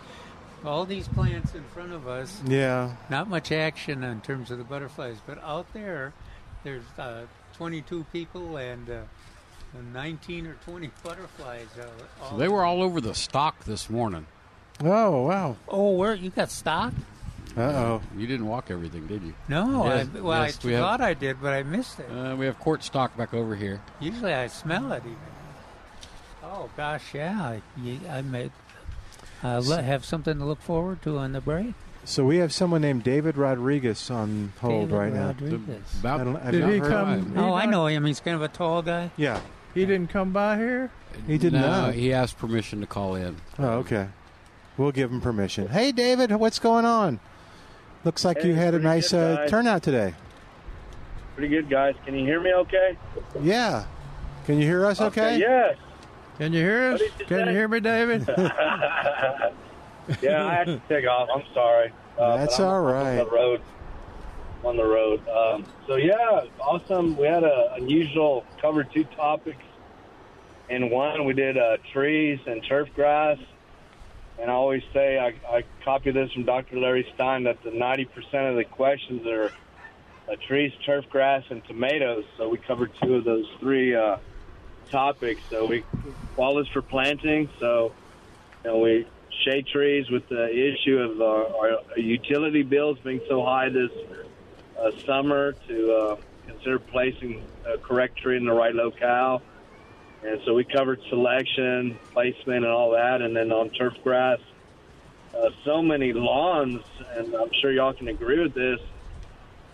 D: all these plants in front of us.
B: Yeah.
D: Not much action in terms of the butterflies, but out there, there's uh, 22 people and uh, 19 or 20 butterflies. Uh, all
F: So they were all over the stock this morning.
B: Oh wow.
D: Oh, where you got stock?
B: Uh oh.
F: You didn't walk everything, did you?
D: No,
F: Yes,
D: I, well,
F: yes,
D: I
F: we have-
D: thought I did, but I missed it.
F: Uh, we have court stock back over here.
D: Usually I smell it even. Oh gosh, yeah. You, I may uh, le- have something to look forward to on the break.
B: So we have someone named David Rodriguez on hold
D: David
B: right
D: Rodriguez.
B: now.
F: About-
B: I I've
C: Did he come-
B: him.
D: Oh, I know him. He's kind of a tall guy.
B: Yeah.
C: he didn't come by here.
B: He did
F: no,
B: not.
F: he asked permission to call in.
B: Oh, okay. We'll give him permission. Hey, David, what's going on? Looks like you had a nice
H: good,
B: uh, turnout today.
H: Pretty good, guys. Can you hear me okay?
B: Yeah. Can you hear us okay?
H: yes.
C: Can you hear us?
H: You
C: Can you hear me, David?
H: yeah, I had to take off. I'm sorry. Uh,
B: That's
H: all right.
B: I'm
H: On the road. On the road. Um, so yeah, awesome. We had a unusual cover two topics. In one, we did uh, trees and turf grass. And I always say I, I copy this from Dr. Larry Stein that the 90% of the questions are uh, trees, turf grass, and tomatoes. So we covered two of those three uh, topics. So we fall is for planting. So you know, we shade trees with the issue of uh, our, utility bills being so high this uh, summer to uh, consider placing a correct tree in the right locale. And so we covered selection, placement, and all that. And then on turf grass, uh, so many lawns, and I'm sure y'all can agree with this.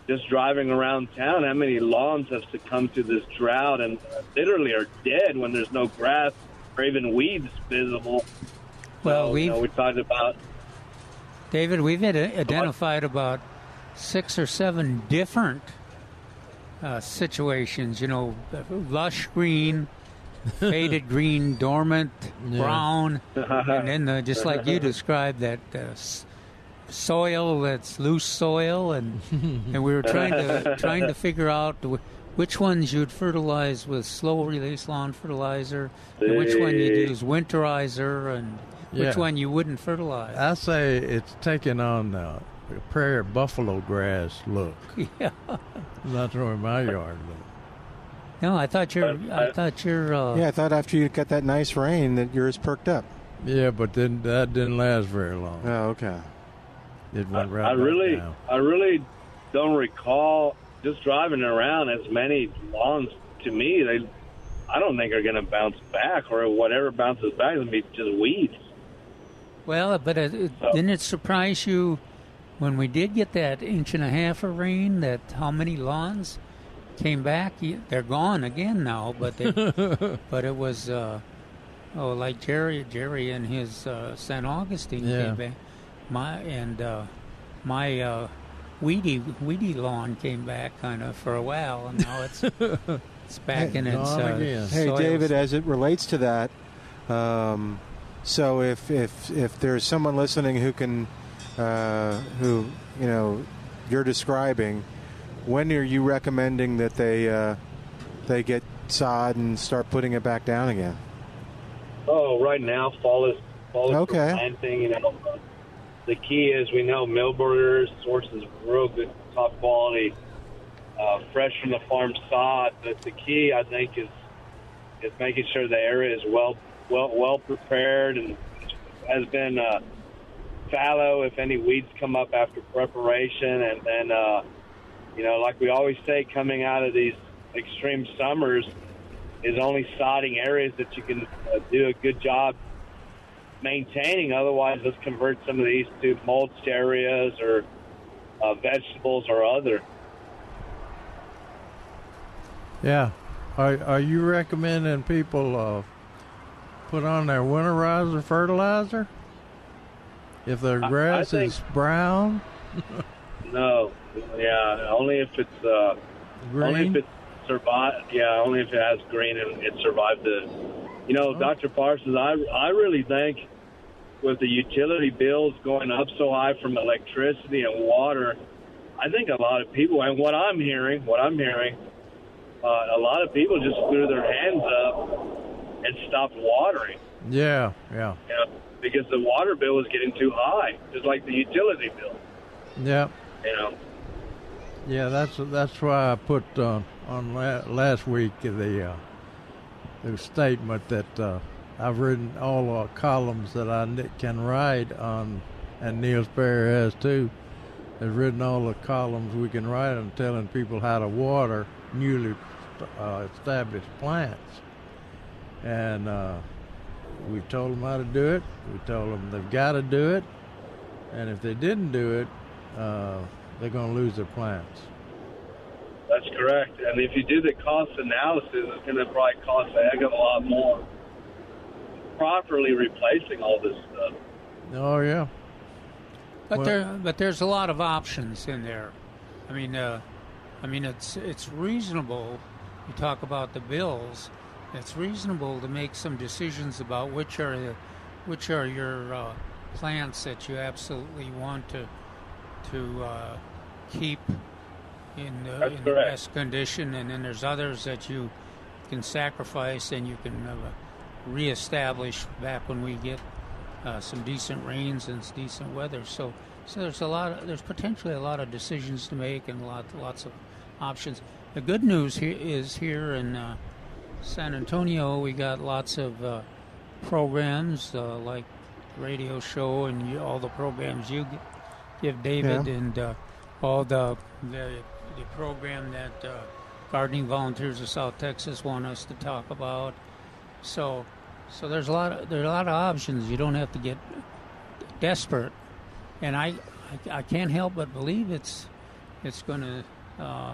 H: Just driving around town, how many lawns have succumbed to this drought and uh, literally are dead when there's no grass or even weeds visible.
D: Well,
H: So,
D: we've
H: you know, we talked about
D: David, we've identified about six or seven different uh, situations. You know, lush green, faded green, dormant,
C: Yeah.
D: brown, and then the, just like you described that uh, s- soil that's loose soil, and and we were trying to trying to figure out wh- which ones you'd fertilize with slow release lawn fertilizer, and which one you'd use winterizer, and which one you wouldn't fertilize.
C: I say it's taking on uh, prairie buffalo grass look.
D: Yeah.
C: That's the way my yard looks.
D: No, I thought you're. I thought you're. Uh,
B: Yeah, I thought after you got that nice rain that yours perked up.
C: Yeah, but then that didn't last very long.
B: Oh, okay.
C: It went right
H: I
C: back
H: really,
C: down.
H: I really don't recall just driving around as many lawns. To me, they, I don't think are going to bounce back, or whatever bounces back will be just weeds.
D: Well, but it, it, didn't it surprise you when we did get that inch and a half of rain that how many lawns came back? They're gone again now, but they, but it was uh, oh like Jerry Jerry and his uh, San Augustine
C: Yeah.
D: came back. My and uh, my uh, weedy weedy lawn came back kind of for a while, and now it's it's back in its uh,
C: again.
B: Hey,
D: soil
B: David, as it relates to that, um, so if if if there's someone listening who can, uh, who you know, you're describing, when are you recommending that they uh, they get sod and start putting it back down again?
H: Oh, right now, fall is fall is
B: Okay.
H: for planting. You know, the key is we know Milberger's sources real good, top quality, uh, fresh from the farm sod. But the key, I think, is is making sure the area is well well well prepared and has been uh, fallow if any weeds come up after preparation, and then uh, you know, like we always say, coming out of these extreme summers is only sodding areas that you can uh, do a good job maintaining. Otherwise, let's convert some of these to mulched areas or uh, vegetables or other.
C: Yeah. Are are you recommending people uh, put on their winterizer fertilizer? If the
H: I- I
C: grass
H: think-
C: is brown,
H: No, yeah, only if it's uh, only if
C: Green?
H: it survived. Yeah, only if it has green and it survived the. You know, Dr. Parsons, I I really think with the utility bills going up so high from electricity and water, I think a lot of people, and what I'm hearing, what I'm hearing, uh, a lot of people just threw their hands up and stopped watering.
C: yeah, yeah,
H: You know, because the water bill was getting too high, just like the utility bill.
C: yeah,
H: You know.
C: Yeah. That's that's why I put uh, on la- last week the uh, the statement that uh, I've written all the columns that I can write on, and Neil Sperry has too. Has written all the columns we can write on telling people how to water newly uh, established plants, and uh, we told them how to do it. We told them they've got to do it, and if they didn't do it, uh, they're going to lose their plants.
H: That's correct. And if you do the cost analysis, it's going to probably cost a heck of a lot more properly replacing all this stuff.
C: Oh yeah.
D: But
C: Well-
D: there, but there's a lot of options in there. I mean, uh, I mean, it's it's reasonable. You talk about the bills. It's reasonable to make some decisions about which are the, which are your uh, plants that you absolutely want to to uh, keep in the, in the best condition, and then there's others that you can sacrifice and you can uh, reestablish back when we get uh, some decent rains and decent weather. So, so there's a lot. Of, there's potentially a lot of decisions to make and lot, lots of options. The good news here is here in uh, San Antonio, we got lots of uh, programs uh, like radio show and all the programs you g- give David
B: Yeah.
D: and uh, all the, the the program that uh, Gardening Volunteers of South Texas want us to talk about. So, so there's a lot of there's a lot of options. You don't have to get desperate, and I I, I can't help but believe it's it's going to uh,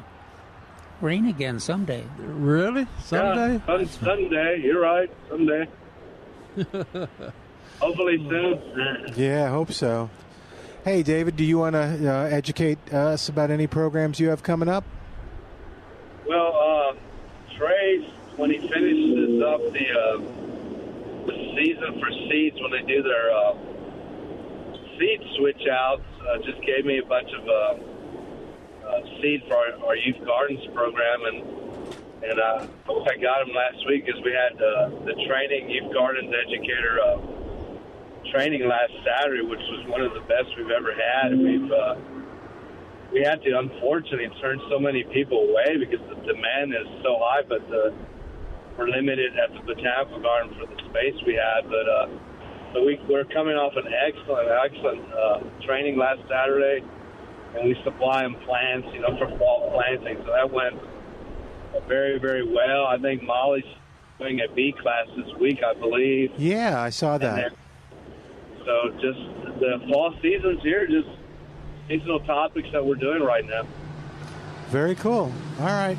D: rain again someday.
C: Really? Someday?
H: Yeah, some, someday. You're right. Someday. Hopefully soon.
B: Yeah, I hope so. Hey, David, do you want to uh, educate us about any programs you have coming up?
H: Well, uh, Trey's when he finishes up the uh, the season for seeds when they do their uh, seed switch outs, uh, just gave me a bunch of uh, uh, seed for our, our youth gardens program, and and uh, I got them last week because we had uh, the training youth gardens educator uh, training last Saturday, which was one of the best we've ever had. We've uh, we had to unfortunately turn so many people away because the demand is so high, but the, we're limited at the botanical garden for the space we had. But uh, so we, we're coming off an excellent, excellent uh, training last Saturday, and we supply them plants, you know, for fall planting. So that went very, very well. I think Molly's doing a B class this week, I believe.
B: Yeah, I saw that.
H: So just the fall season's here, just seasonal topics that we're doing right now.
B: Very cool. All right.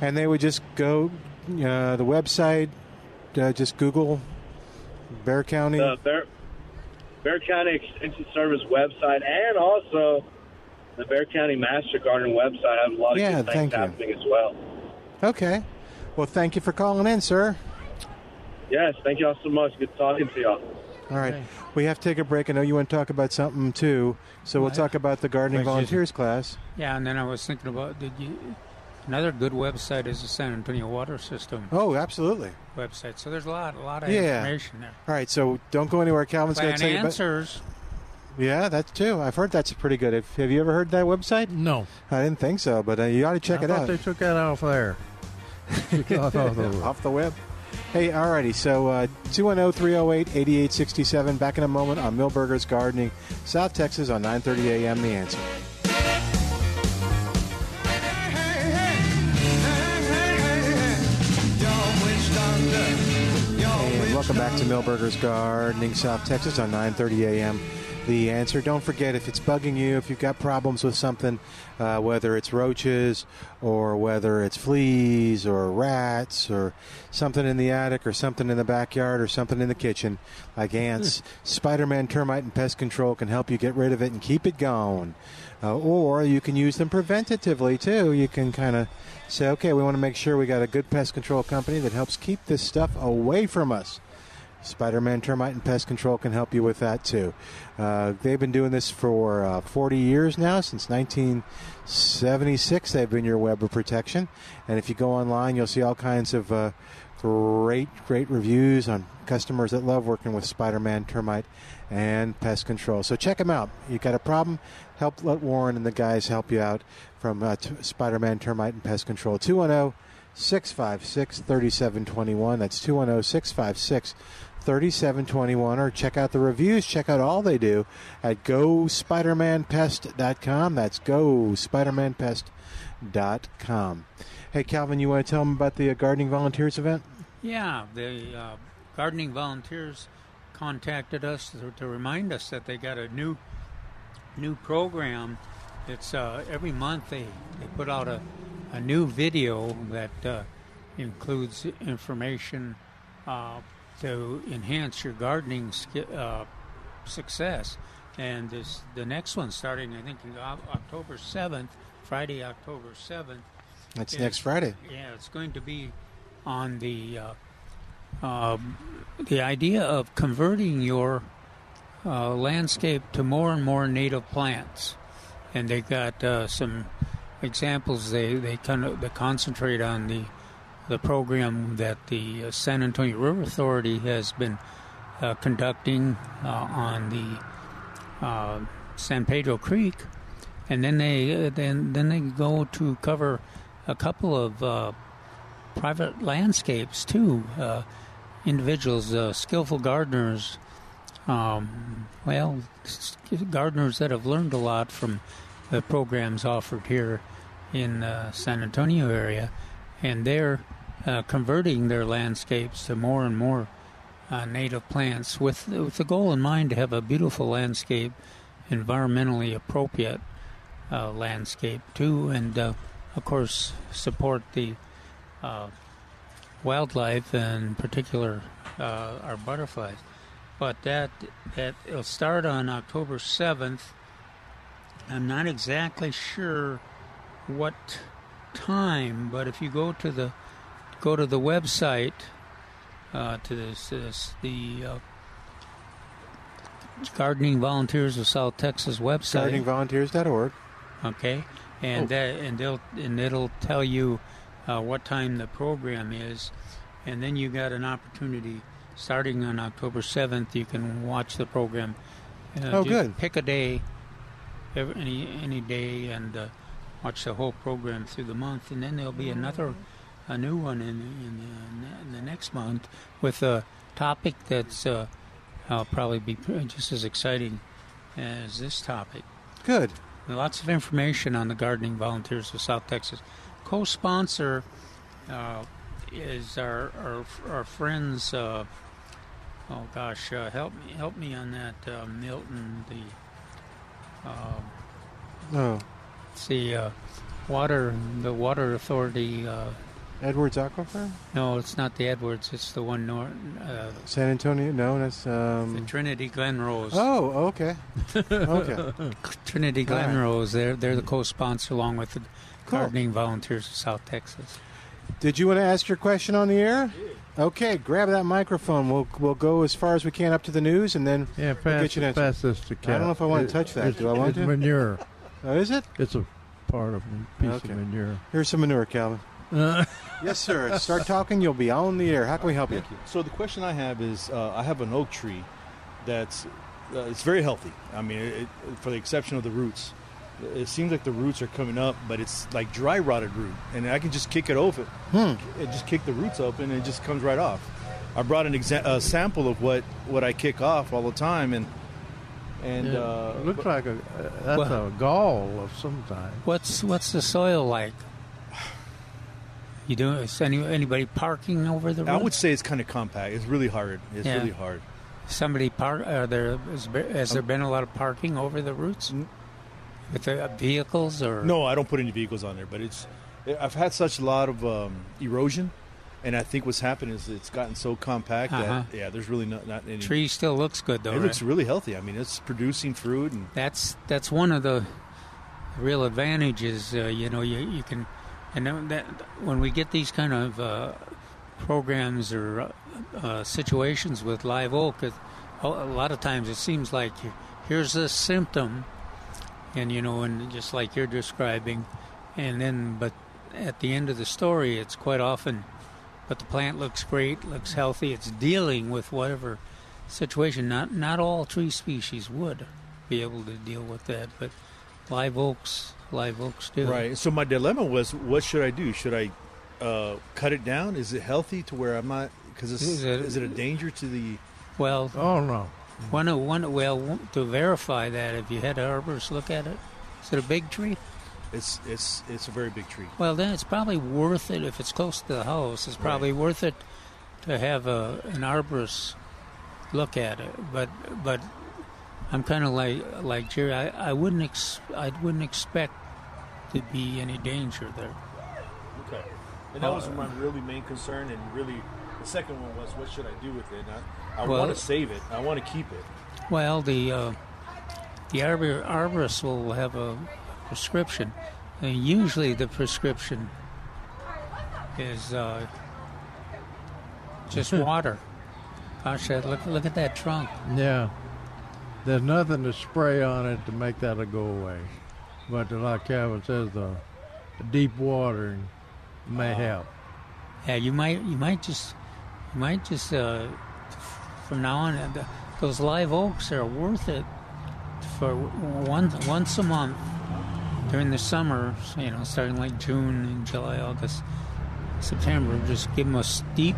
B: And they would just go uh, the website, uh, just Google Bexar County.
H: The Bexar, Bexar County Extension Service website and also the Bexar County Master Garden website I have a lot of
B: Yeah,
H: good things
B: thank you.
H: happening as well.
B: Okay. Well, thank you for calling in, sir.
H: Yes, thank y'all so much. Good talking to y'all.
B: All right. We have to take a break. I know you want to talk about something too, so we'll
D: Right.
B: talk about the gardening
D: Thank you.
B: volunteers class.
D: Yeah, and then I was thinking about did you another good website is the San Antonio Water System
B: Oh, absolutely.
D: website. So there's a lot a lot of
B: Yeah.
D: information there.
B: All right. So don't go anywhere. Calvin's going to
D: Plan
B: tell you about.
D: answers.
B: Yeah, that's too. I've heard that's pretty good. Have, have you ever heard that website?
C: No.
B: I didn't think so, but uh, you ought to check
C: I
B: it
C: thought
B: out.
C: they took that off there. Took off the-
B: Off the web. Hey, alrighty. So uh, 210-308-8867. Back in a moment on Milberger's Gardening, South Texas on 9:30 a.m. The Answer. Welcome back to Milberger's Gardening, South Texas on 9:30 a.m. the answer. Don't forget if it's bugging you, if you've got problems with something, uh, whether it's roaches or whether it's fleas or rats or something in the attic or something in the backyard or something in the kitchen, like ants, Spider Man Termite and Pest Control can help you get rid of it and keep it going. Uh, or you can use them preventatively too. You can kind of say, okay, we want to make sure we got a good pest control company that helps keep this stuff away from us. Spider Man Termite and Pest Control can help you with that too. Uh, they've been doing this for uh, 40 years now, since 1976. They've been your web of protection. And if you go online, you'll see all kinds of uh, great, great reviews on customers that love working with Spider Man Termite and Pest Control. So check them out. You've got a problem? Help let Warren and the guys help you out from uh, t- Spider Man Termite and Pest Control. 210 656 3721. That's 210 656 3721 or check out the reviews. Check out all they do at gospidermanpest.com that's gospidermanpest.com hey calvin you want to tell them about the uh, gardening volunteers event?
D: Yeah, the uh, gardening volunteers contacted us to, to remind us that they got a new new program. It's uh, every month they, they put out a, a new video that uh, includes information uh, to enhance your gardening uh, success. And this the next one starting I think October seventh, Friday, October seventh.
B: That's
D: is-
B: next Friday.
D: Yeah, it's going to be on the uh, um, the idea of converting your uh, landscape to more and more native plants, and they got uh, some examples. They they kind of they concentrate on the the program that the uh, San Antonio River Authority has been uh, conducting uh, on the uh, San Pedro Creek, and then they uh, then then they go to cover a couple of uh, private landscapes too. Individuals, skillful gardeners, um, well, gardeners that have learned a lot from the programs offered here in the San Antonio area, and they're uh, converting their landscapes to more and more uh, native plants with with the goal in mind to have a beautiful landscape, environmentally appropriate uh, landscape too, and uh, of course support the uh, wildlife and in particular uh, our butterflies. But that that it'll start on October seventh. I'm not exactly sure what time, but if you go to the go to the website uh, to this, this the uh, Gardening Volunteers of South Texas website,
B: gardeningvolunteers.org
D: Okay, and
B: Oh.
D: that and they'll and it'll tell you uh, what time the program is, and then you got an opportunity starting on October seventh. You can watch the program. Uh,
B: Oh, good.
D: Pick a day, every, any any day, and uh, watch the whole program through the month, and then there'll be another a new one in in the, in the next month with a topic that's uh, uh, probably be just as exciting as this topic.
B: Good.
D: Lots of information on the Gardening Volunteers of South Texas. Co-sponsor uh, is our our, our friends. Uh, oh gosh, uh, help me help me on that, uh, Milton. The uh,
B: Oh.
D: it's the uh, water the water authority.
B: Edwards Aquifer?
D: no, it's not the Edwards. It's the one north. Uh,
B: San Antonio? No, that's. Um...
D: Trinity Glen Rose.
B: Oh, okay. okay.
D: Trinity
B: All right.
D: Glen Rose. They're they're the co-sponsor along with the Gardening Volunteers of South Texas.
B: Did you want to ask your question on the air? Okay, grab that microphone. We'll we'll go as far as we can up to the news, and then
C: Yeah,
B: we'll get you an answer.
C: pass this to Cat.
B: I don't know if I want
C: It-
B: to touch that.
C: it's-
B: Do I want
C: it's
B: to?
C: manure.
B: Oh, is it?
C: It's a part of a piece
B: Okay.
C: of manure.
B: Here's some manure, Calvin.
C: Uh.
B: yes, sir. Start talking. You'll be on the air. How can we help you?
I: Thank you. So the question I have is, uh, I have an oak tree that's uh, it's very healthy. I mean, it, it, for the exception of the roots, it seems like the roots are coming up, but it's like dry rotted root, and I can just kick it over.
B: Hmm.
I: It just kick the roots open, and it just comes right off. I brought an exa- a sample of what what I kick off all the time, and and
C: Yeah,
I: uh,
C: it looks
I: but-
C: like a that's a gall of some kind.
D: What's what's the soil like? You doing? Is any, anybody parking over the?
I: I would say it's kind of compact. It's really hard. It's
D: Yeah.
I: really hard.
D: somebody park? Are there has, has there been a lot of parking over the routes with the uh, vehicles or
I: No, I don't put any vehicles on there, but it's. I've had such a lot of um, erosion, and I think what's happened is it's gotten so compact
D: Uh-huh.
I: that yeah, there's really not, not any.
D: tree still looks good though?
I: It looks really healthy. I mean, it's producing fruit and
D: That's that's one of the real advantages. Uh, you know, you you can, and then that when we get these kind of uh, programs or uh, uh, situations with live oak, it, a lot of times it seems like here's a symptom, and you know, and just like you're describing, and then but at the end of the story, it's quite often, but the plant looks great, looks healthy, it's dealing with whatever situation. Not not all tree species would be able to deal with that, but live oaks, live oaks do.
I: right. So my dilemma was, what should I do? Should I uh, cut it down? Is it healthy to where I'm not? Because
D: Is
I: is
D: it-
I: it a danger to the?
D: Well,
C: oh no.
D: One, of- one, well, to verify that, if you had an arborist look at it, is it a big tree?
I: It's it's it's a very big tree.
D: Well, then it's probably worth it if it's close to the house. It's probably worth it to have a, an arborist look at it. But but I'm kind of like like Jerry. I, I wouldn't ex, I wouldn't expect to be any danger there.
I: Okay. And that was my really main concern, and really the second one was, what should I do with it? And I, I
D: Well-
I: want to save it. I want to keep it.
D: Well, the uh, the arbor, arborist will have a prescription. And usually, the prescription is uh, just water. Gosh, that- look look at that trunk.
C: Yeah. There's nothing to spray on it to make that go away. But like Calvin says, the, the deep watering may help.
D: Yeah, you might you might just you might just uh, from now on uh, those live oaks are worth it for one once a month during the summer. You know, starting like June and July, August, September. Just give them a steep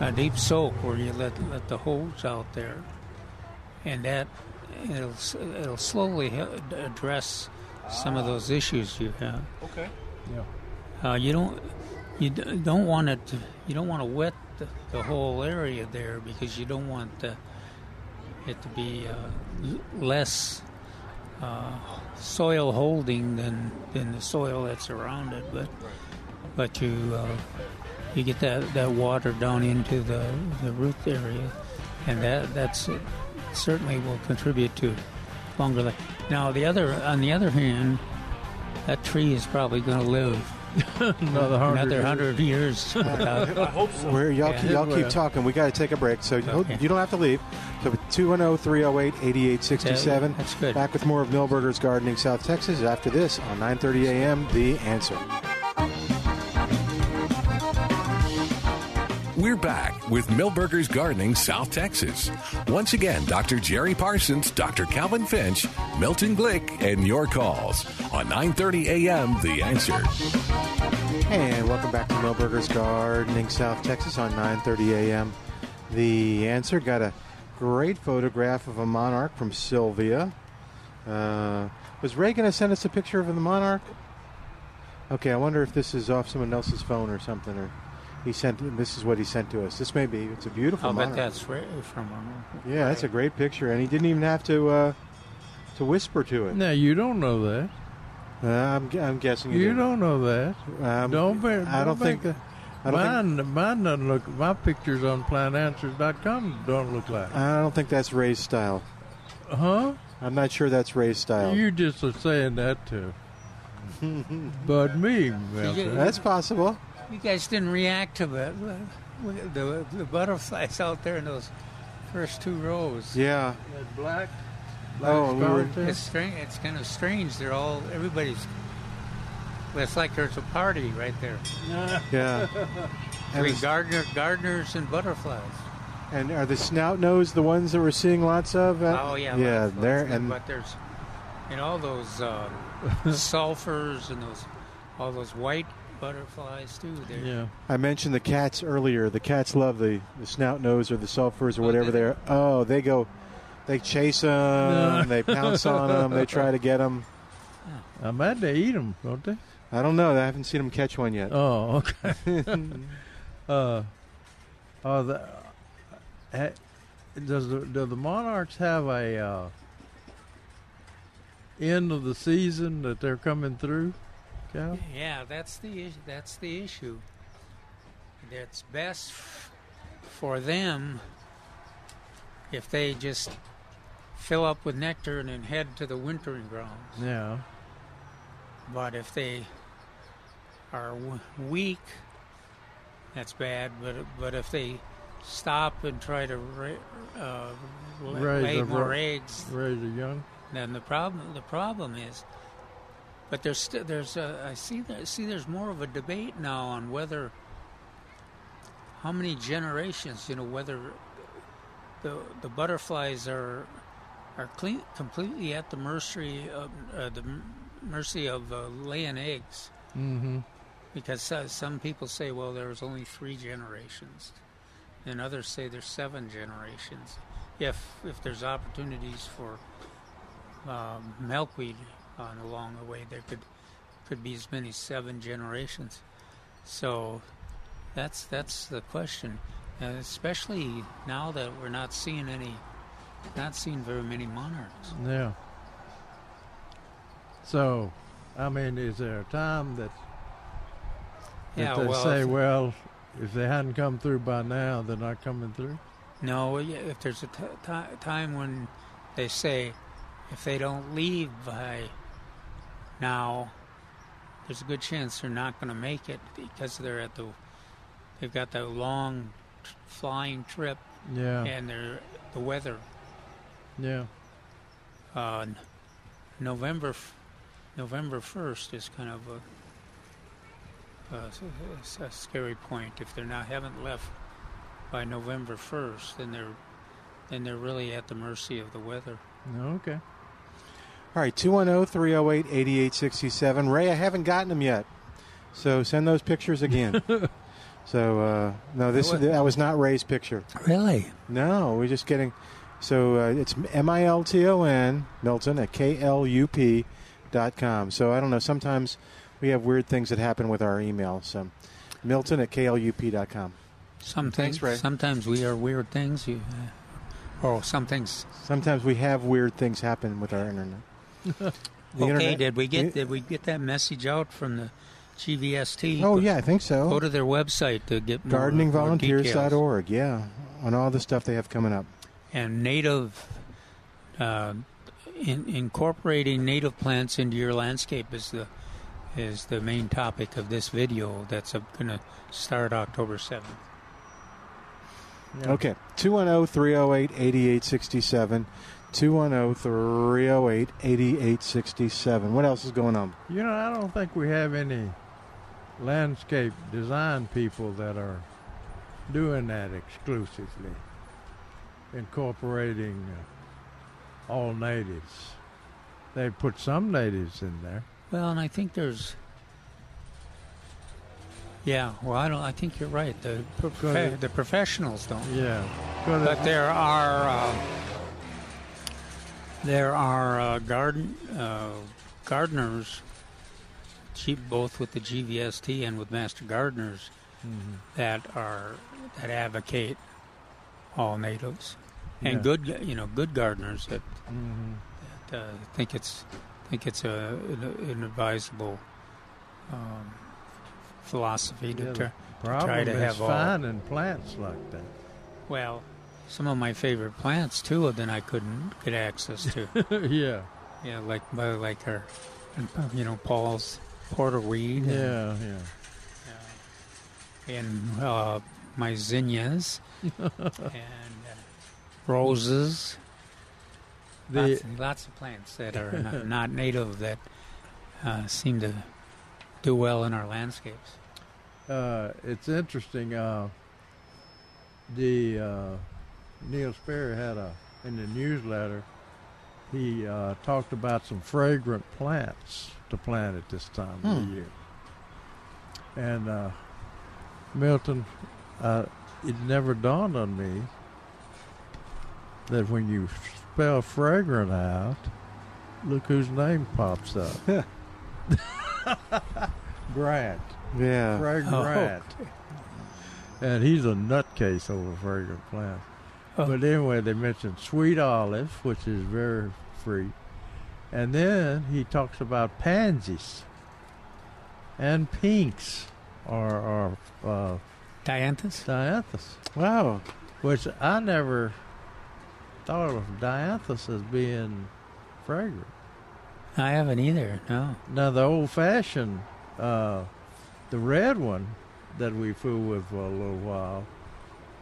D: a deep soak where you let let the hose out there, and that it'll it'll slowly address some of those issues you have.
I: Okay.
C: Yeah.
D: Uh, you don't you don't want it to, you don't want to wet the, the whole area there because you don't want the, it to be uh, less uh, soil holding than than the soil that's around it. But but you uh, you get that, that water down into the, the root area, and that that's it certainly will contribute to longer life. Now the other on the other hand, that tree is probably going to live
C: Another hundred
D: another
C: years.
D: hundred years. without-
I: I hope so.
B: Where y'all,
D: Yeah.
B: keep, y'all keep talking. We got to take a break, so
D: Okay.
B: you don't have to leave. So 210-308-8867.
D: That's good.
B: Back with more of Milberger's Gardening South Texas after this on 9:30 a.m. The Answer.
J: We're back with Milberger's Gardening South Texas. Once again, Dr. Jerry Parsons, Dr. Calvin Finch, Milton Glick, and your calls on 9:30 a.m. The Answer.
B: And welcome back to Milberger's Gardening South Texas on 9:30 a.m. The Answer got a great photograph of a monarch from Sylvia. Uh, was Ray going to send us a picture of the monarch? Okay, I wonder if this is off someone else's phone or something, or he sent. This is what he sent to us. This may be. It's a beautiful. One.
D: I'll bet
B: monarch.
D: that's right from him.
B: Yeah, that's a great picture, and he didn't even have to uh, to whisper to it.
C: Now you don't know that.
B: Uh, I'm, I'm guessing
C: You
B: didn't.
C: don't know that.
B: Um,
C: don't be,
B: I don't think-
C: the-
B: I don't think-
C: mine, mine doesn't look. My pictures on plantanswers.com don't look like.
B: I don't think that's Ray's style.
C: Huh?
B: I'm not sure that's Ray's style.
C: You just are saying that too. but me, Milton.
B: That's possible.
D: You guys didn't react to the, the, the butterflies out there in those first two rows.
B: Yeah.
C: That black.
B: Oh, we were-
D: It's strange. It's kind of strange. They're all everybody's. It's like there's a party right there.
B: Yeah. And,
D: Between gardener, gardeners and butterflies.
B: and are the snout nose the ones that we're seeing lots of? at-
D: Oh yeah,
B: Yeah,
D: lots-
B: there
D: lots,
B: and
D: but there's, you know, all those uh, sulfurs and those, all those white butterflies too. They're,
C: Yeah.
B: I mentioned the cats earlier. The cats love the, the snout nose or the sulfurs or
D: Oh,
B: whatever
D: do they?
B: they're. Oh, they go, they chase them, they pounce on them, they try to get them.
C: I'm mad they eat them, don't they?
B: I don't know. I haven't seen them catch one yet.
C: Oh, okay. uh, oh, the, ha, does the, do the Monarchs have a uh, end of the season that they're coming through?
D: Yeah, that's the is- that's the issue. It's best f- for them if they just fill up with nectar and then head to the wintering grounds.
C: Yeah.
D: But if they are w- weak, that's bad. But but if they stop and try to ra- uh,
C: Raise
D: lay more
C: ro-
D: eggs,
C: Raise the young.
D: then the problem the problem is, but there's still there's a, I see that see there's more of a debate now on whether how many generations you know whether the the butterflies are are clean, completely at the mercy of uh, the mercy of uh, laying eggs
C: Mm-hmm.
D: because uh, some people say well there's only three generations and others say there's seven generations if if there's opportunities for um, milkweed on along the way there could could be as many seven generations so that's that's the question uh, especially now that we're not seeing any not seeing very many monarchs
C: Yeah. So, I mean, is there a time that, that
D: Yeah,
C: they
D: well,
C: say,
D: if-
C: well, if they hadn't come through by now, they're not coming through?
D: No, if there's a t- ti- time when they say if they don't leave by now, there's a good chance they're not going to make it because they're at the they've got that long t- flying trip.
C: Yeah.
D: And they're the weather.
C: Yeah.
D: Uh, November November first is kind of a scary point. If they're not haven't left by November first, then they're then they're really at the mercy of the weather.
C: Okay.
B: All right, 210 308 8867. Ray, I haven't gotten them yet. So send those pictures again. so, uh, no, this
D: What?
B: that was not Ray's picture.
D: Really?
B: No, we're just getting. So uh, it's M I L T O N, Milton, at KLUP dot com. So I don't know. Sometimes we have weird things that happen with our email. So Milton at KLUP dot com.
D: Some
B: Thanks,
D: things,
B: Ray.
D: sometimes we are weird things. You, uh, oh, some things.
B: Sometimes we have weird things happen with our internet.
D: Okay,
B: internet-
D: did we get did we get that message out from the GVST?
B: Oh, yeah, I think so.
D: Go to their website to get more, more details.
B: GardeningVolunteers.org. Yeah, on all the stuff they have coming up.
D: and native uh, in, incorporating native plants into your landscape is the is the main topic of this video that's going to start October 7th.
B: Okay, oh, 210 308 8867. 210 308 8867. What else is going on?
C: You know, I don't think we have any landscape design people that are doing that exclusively, incorporating uh, all natives. They put some natives in there.
D: Well, and I think there's. Yeah, well, I don't. I think you're right. The prof- the professionals don't.
C: Yeah,
D: but there are uh, there are uh, garden uh, gardeners, cheap both with the GVST and with Master Gardeners,
C: Mhm.
D: that are that advocate all natives, and
C: Yeah.
D: good you know good gardeners that,
C: Mhm.
D: that uh, think it's think it's a an, an advisable um, philosophy to,
C: Yeah,
D: try, to try to have all.
C: finding plants like that.
D: Well, some of my favorite plants too. Then I couldn't get access to.
C: yeah.
D: Yeah, like like our, you know, Paul's porterweed. and-
C: Yeah, yeah.
D: and uh, my zinnias and uh, roses.
C: The-
D: lots, lots of plants that are not, not native that uh, seem to do well in our landscapes.
C: Uh, it's interesting. Uh, the uh, Neil Sperry had a in the newsletter. He uh, talked about some fragrant plants to plant at this time of
B: Hmm.
C: the year. And uh, Milton, uh, it never dawned on me that when you spell fragrant out, look whose name pops up. Grant.
B: Yeah.
C: Craig
D: Oh,
C: Grant. And he's a nutcase over fragrant plants. But anyway, they mentioned sweet olive, which is very free. And then he talks about pansies and pinks or, or uh,
D: dianthus.
C: Dianthus.
B: Wow.
C: Which I never thought of dianthus as being fragrant.
D: I haven't either. No.
C: Now the old fashioned, uh, the red one that we fooled with for a little while,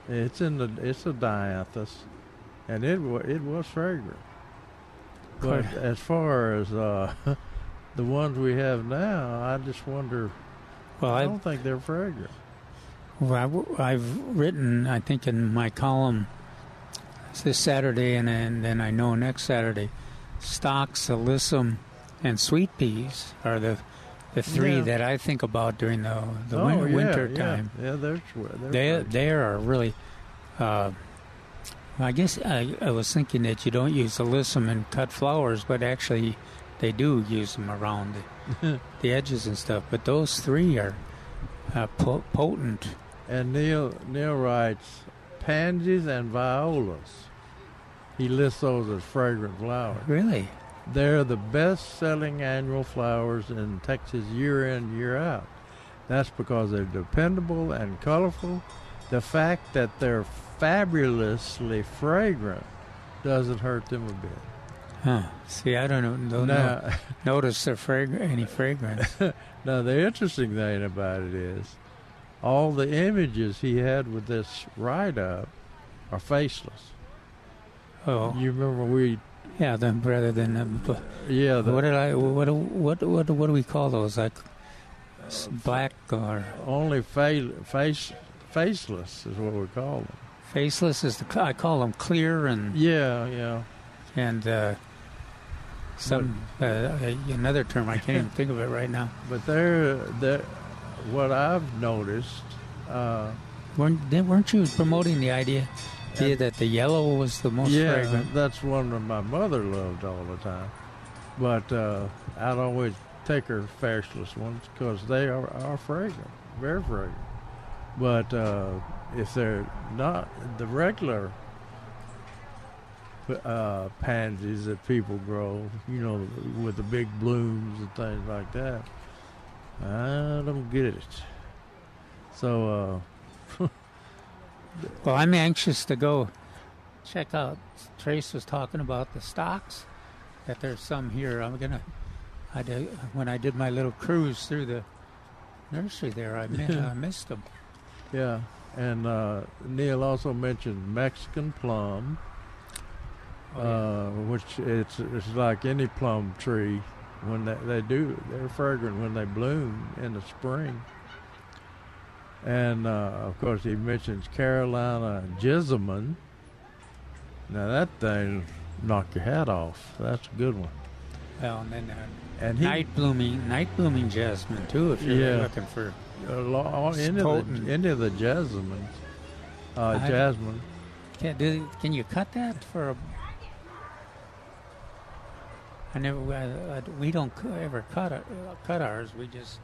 C: it's in the it's a dianthus, and it wa- it was fragrant. But
D: Quite.
C: as far as uh, the ones we have now, I just wonder.
D: Well,
C: I
D: I-
C: don't think they're fragrant.
D: Well, I, have written, I think, in my column this Saturday, and, and then I know next Saturday, stocks, alyssum, and sweet peas are the the three
C: Yeah.
D: that I think about during the the
C: Oh,
D: win-
C: yeah,
D: winter time.
C: Yeah, they're, they're
D: They they are really. Uh, I guess I, I was thinking that you don't use alyssum and cut flowers, but actually they do use them around the, the edges and stuff. But those three are uh, po- potent.
C: And Neil Neil writes pansies and violas. He lists those as fragrant flowers.
D: Really?
C: They're the best selling annual flowers in Texas year in, year out. That's because they're dependable and colorful. The fact that they're fabulously fragrant doesn't hurt them a bit.
D: Huh. See, I don't know. Don't
C: Now-
D: know, notice the frag- any fragrance.
C: now, the interesting thing about it is all the images he had with this write up are faceless.
D: Oh,
C: You remember we
D: yeah. Then rather than uh,
C: Yeah, the-
D: what did I? What do- what what what do we call those? Like black or
C: only fa- face faceless is what we call them.
D: faceless is the I call them clear and
C: Yeah, yeah.
D: and uh, some uh, another term I can't even think of it right now.
C: But they're, they're what I've noticed. Uh,
D: weren't they, weren't you promoting the idea yeah, that the yellow was the most
C: yeah,
D: fragrant?
C: that's one that my mother loved all the time. But uh, I'd always take her faceless ones because they are, are fragrant, very fragrant. But uh, if they're not the regular uh, pansies that people grow, you know, with the big blooms and things like that, I don't get it. So, uh,
D: Well, I'm anxious to go check out. Trace was talking about the stocks. That there's some here. I'm gonna. I did, when I did my little cruise through the nursery there. I, I missed them.
C: Yeah, and uh, Neil also mentioned Mexican plum, uh, which it's it's like any plum tree. When they, they do, they're fragrant when they bloom in the spring. And uh, of course, he mentions Carolina jessamine. Now that thing knock your hat off. That's a good one.
D: Well, and then uh,
C: And he-
D: night blooming, night blooming jasmine too. If you're
C: Yeah.
D: looking for
C: lo-
D: It's
C: any, of the, any of the jasmines, uh, jasmine.
D: Can, do, can you cut that for a? I never. I, I, we don't ever cut it, uh, cut ours. We just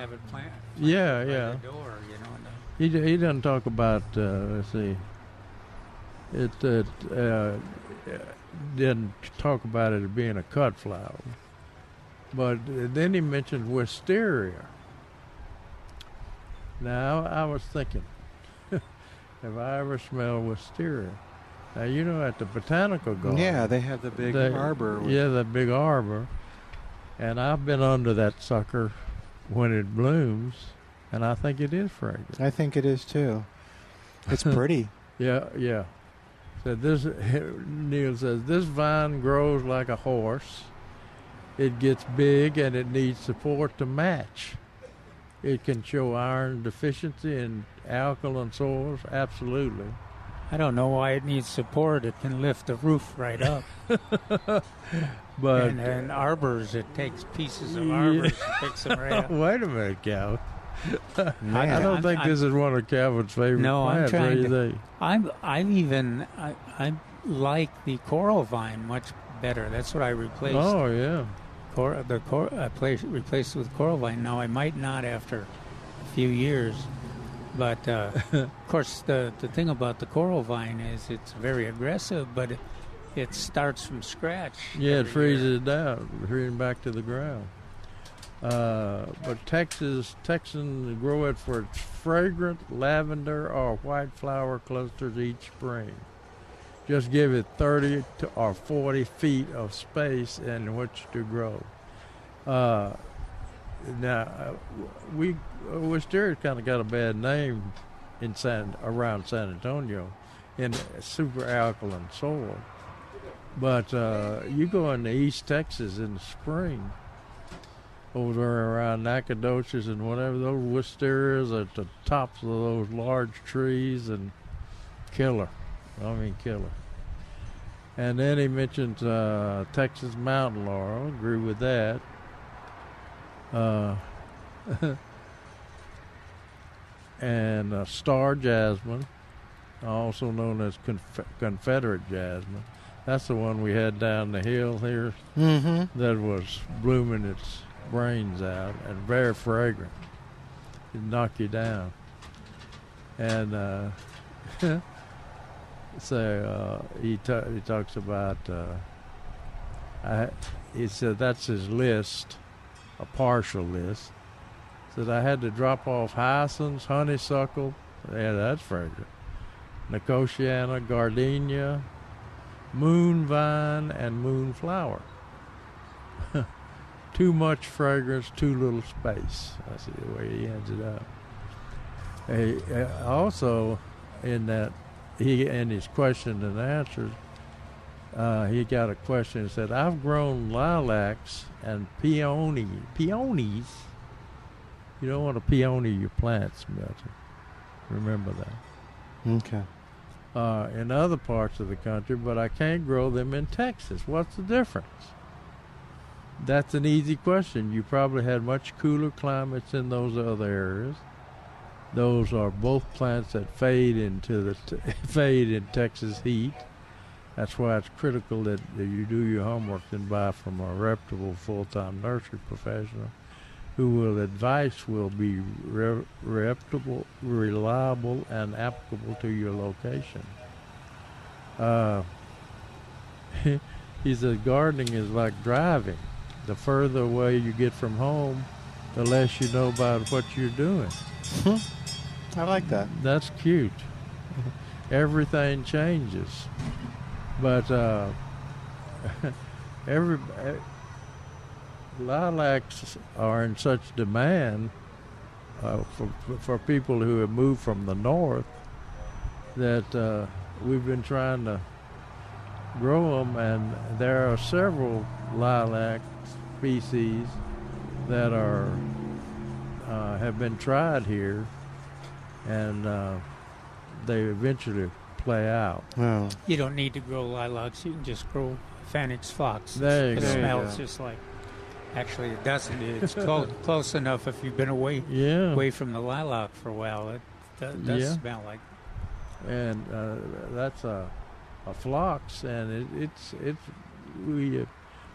D: have it planted.
C: Yeah,
D: by
C: yeah.
D: The door, you know. uh,
C: He d- he doesn't talk about uh, let's see. It it uh, didn't talk about it being a cut flower, but then he mentioned wisteria. Now I was thinking, have I ever smelled wisteria? Now you know at the botanical garden.
B: Yeah, they have the big arbor
C: Yeah, the big arbor, and I've been under that sucker when it blooms, and I think it is fragrant.
B: I think it is too. It's pretty.
C: Yeah, yeah. So this Neil says this vine grows like a horse. It gets big and it needs support to match. It can show iron deficiency in alkaline soils. Absolutely.
D: I don't know why it needs support. It can lift the roof right up.
C: But
D: and, and arbors, it takes pieces of arbors and picks them right up.
C: Wait a minute, Cal. I,
D: Man.
C: I don't
D: I'm-
C: think
D: I'm-
C: this is one of Calvin's favorite
D: No, I'm
C: plants. What do
D: trying
C: you
D: to.
C: think?
D: I'm I'm even I, I like the coral vine much better. That's what I replaced.
C: Oh yeah.
D: Cor, the cor, I placed, replaced with coral vine. Now I might not after a few years, But uh, of course, the the thing about the coral vine is it's very aggressive, but it, starts from scratch.
C: Yeah, it freezes
D: year.
C: it down, freezing back to the ground. Uh, but Texas Texans grow it for its fragrant lavender or white flower clusters each spring. Just give it 30 to, or 40 feet of space in which to grow. Uh, now, uh, we uh, Wisteria kind of got a bad name in San around San Antonio in super alkaline soil. But uh, you go into East Texas in the spring, over there around Nacogdoches and whatever, those wisterias at the tops of those large trees and killer. I mean, killer. And then he mentioned uh, Texas mountain laurel. Agree with that. Uh, and uh, star jasmine, also known as Conf- Confederate jasmine. That's the one we had down the hill here
B: Mhm.
C: that was blooming its brains out and very fragrant. It'd knock you down. And uh, so uh, he ta- he talks about. Uh, I, he said that's his list, a partial list. Said I had to drop off hyacinths, honeysuckle. Yeah, that's fragrant. Nicotiana, gardenia, moon vine, and moonflower. too much fragrance, too little space. That's the way he ends it up. He, uh, also, in that, he in his question and answers, uh, he got a question. and said, "I've grown lilacs and peony peonies. You don't want to peony your plants, Milton. Remember that."
B: Okay.
C: Uh, in other parts of the country, but I can't grow them in Texas. What's the difference? That's an easy question. You probably had much cooler climates in those other areas. Those are both plants that fade into the t- fade in Texas heat. That's why it's critical that, that you do your homework and buy from a reputable full-time nursery professional who will advice will be re- reputable, reliable, and applicable to your location. Uh, he said gardening is like driving. The further away you get from home, the less you know about what you're doing.
B: I like that.
C: That's cute. Everything changes, but uh, every lilacs are in such demand uh, for for people who have moved from the north that uh, we've been trying to grow them, and there are several lilac species that are uh, have been tried here, and uh, they eventually play out.
B: Oh.
D: You don't need to grow lilacs. You can just grow Phoenix phlox.
C: There you
D: it
C: go. There you
D: smells
C: go.
D: just like. Actually, it doesn't. It's close, close enough. If you've been away,
C: Yeah.
D: away from the lilac for a while, it does, does
C: Yeah.
D: smell like.
C: and uh, that's a, a phlox, and it, it's it's we have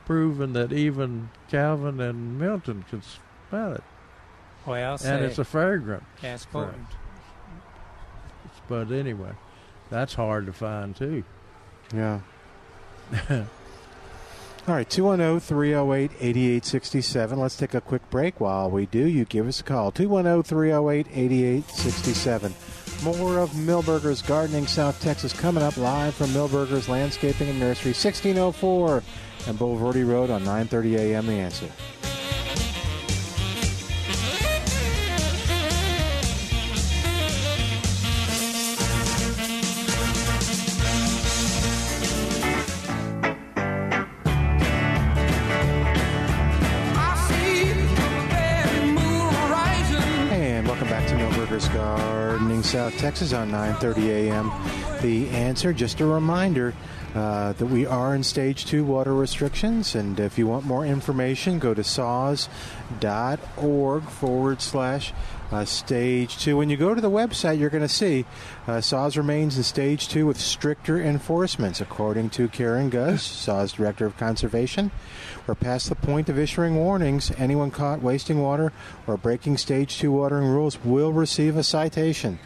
C: proven that even Calvin and Milton can smell it,
D: Well, I'll
C: and
D: say
C: it's a fragrant.
D: gas
C: fragrance.
D: potent.
C: But anyway, that's hard to find too.
B: Yeah. All right, oh, 210 308 8867. Let's take a quick break. While we do, you give us a call 210 308 8867. More of Milberger's Gardening South Texas coming up live from Milberger's Landscaping and Nursery, 1604 and Bulverde Road on 930 a.m. The Answer. Texas on 9:30 a.m. The answer. Just a reminder, uh, that we are in stage two water restrictions. And if you want more information, go to saws.org forward slash uh, stage two. When you go to the website, you're going to see uh, SAWS remains in stage two with stricter enforcements, according to Karen Guz, SAWS Director of Conservation. We're past the point of issuing warnings. Anyone caught wasting water or breaking stage two watering rules will receive a citation.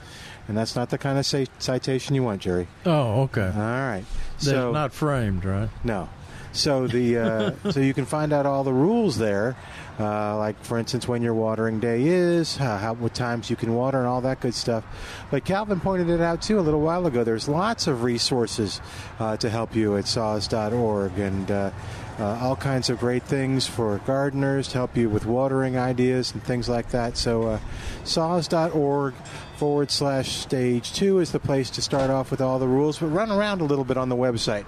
B: And that's not the kind of ci- citation you want, Jerry.
C: Oh, okay.
B: All right.
C: They're
B: So
C: not framed, right?
B: no. So the uh, so you can find out all the rules there, uh, like for instance when your watering day is, uh, how what times you can water, and all that good stuff. But Calvin pointed it out too a little while ago. There's lots of resources uh, to help you at saws.org and. Uh, uh, all kinds of great things for gardeners to help you with watering ideas and things like that. So, uh, saws.org forward slash stage two is the place to start off with all the rules. But run around a little bit on the website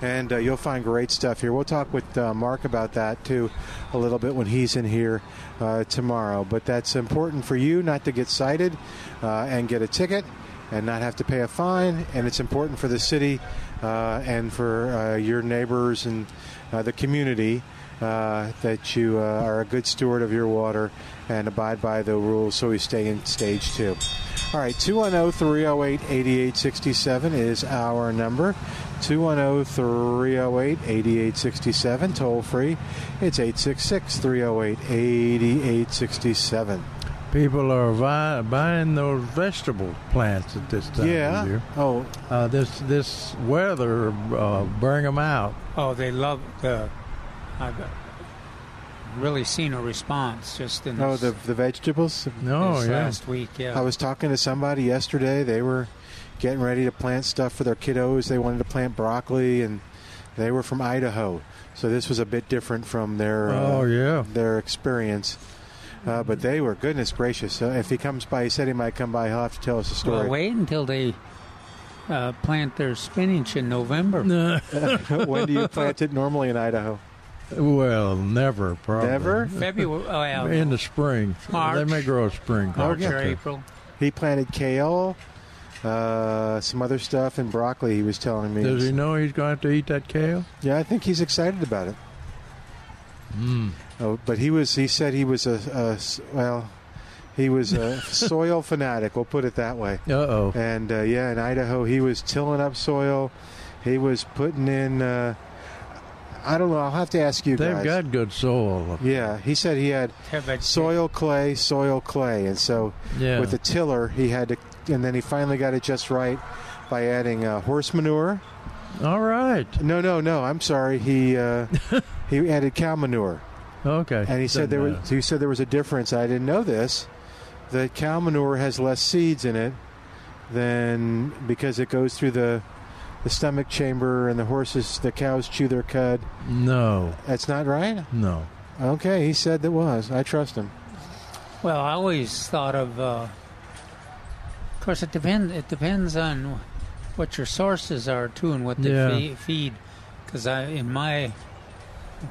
B: and uh, you'll find great stuff here. We'll talk with uh, Mark about that too a little bit when he's in here uh, tomorrow. But that's important for you not to get cited uh, and get a ticket and not have to pay a fine. And it's important for the city uh, and for uh, your neighbors and the community uh, that you uh, are a good steward of your water and abide by the rules so we stay in stage two. All right, 210 308 8867 is our number. 210 308 8867, toll free. It's 866 308 8867.
C: People are vi- buying those vegetable plants at this time
B: Yeah.
C: of year.
B: Oh,
C: uh, this this weather uh, bring them out.
D: Oh, they love the. I've really seen a response just in
B: Oh,
D: this,
B: the, the vegetables?
C: No,
D: this
C: yeah.
D: last week. Yeah,
B: I was talking to somebody yesterday. They were getting ready to plant stuff for their kiddos. They wanted to plant broccoli, and they were from Idaho. So this was a bit different from their uh,
C: Oh, yeah.
B: their experience. Uh, but they were goodness gracious. Uh, if he comes by, he said he might come by. He'll have to tell us a story.
D: Well, wait until they uh, plant their spinach in November.
B: when do you plant it normally in Idaho?
C: Well, never, probably.
B: Never?
D: February. Oh, yeah.
C: In the spring.
D: March.
C: They may grow a spring.
D: March
C: crop.
D: or April.
B: He planted kale, uh, some other stuff, and broccoli. He was telling me.
C: Does he know he's going to have to eat that kale?
B: Yeah, I think he's excited about it.
C: Mm.
B: Oh, but he was. He said he was a. well. He was a soil fanatic. We'll put it that way.
C: Uh oh.
B: And uh, yeah, in Idaho, he was tilling up soil. He was putting in. Uh, I don't know. I'll have to ask you guys.
C: They've
B: guys.
C: got good soil.
B: Yeah, he said he had soil clay, soil clay, and so
C: Yeah.
B: with the tiller, he had to, and then he finally got it just right by adding uh, horse manure.
C: All right.
B: No, no, no. I'm sorry. He uh, he added cow manure.
C: Okay.
B: And he said
C: Doesn't
B: there was he said there was a difference. I didn't know this. That cow manure has less seeds in it than because it goes through the the stomach chamber and the horses the cows chew their cud.
C: No.
B: That's not right?
C: No.
B: Okay, he said that was. I trust him.
D: Well, I always thought of. Uh, of course, it depends. It depends on what your sources are too, and what they
C: Yeah.
D: fe- feed. Because I, in my,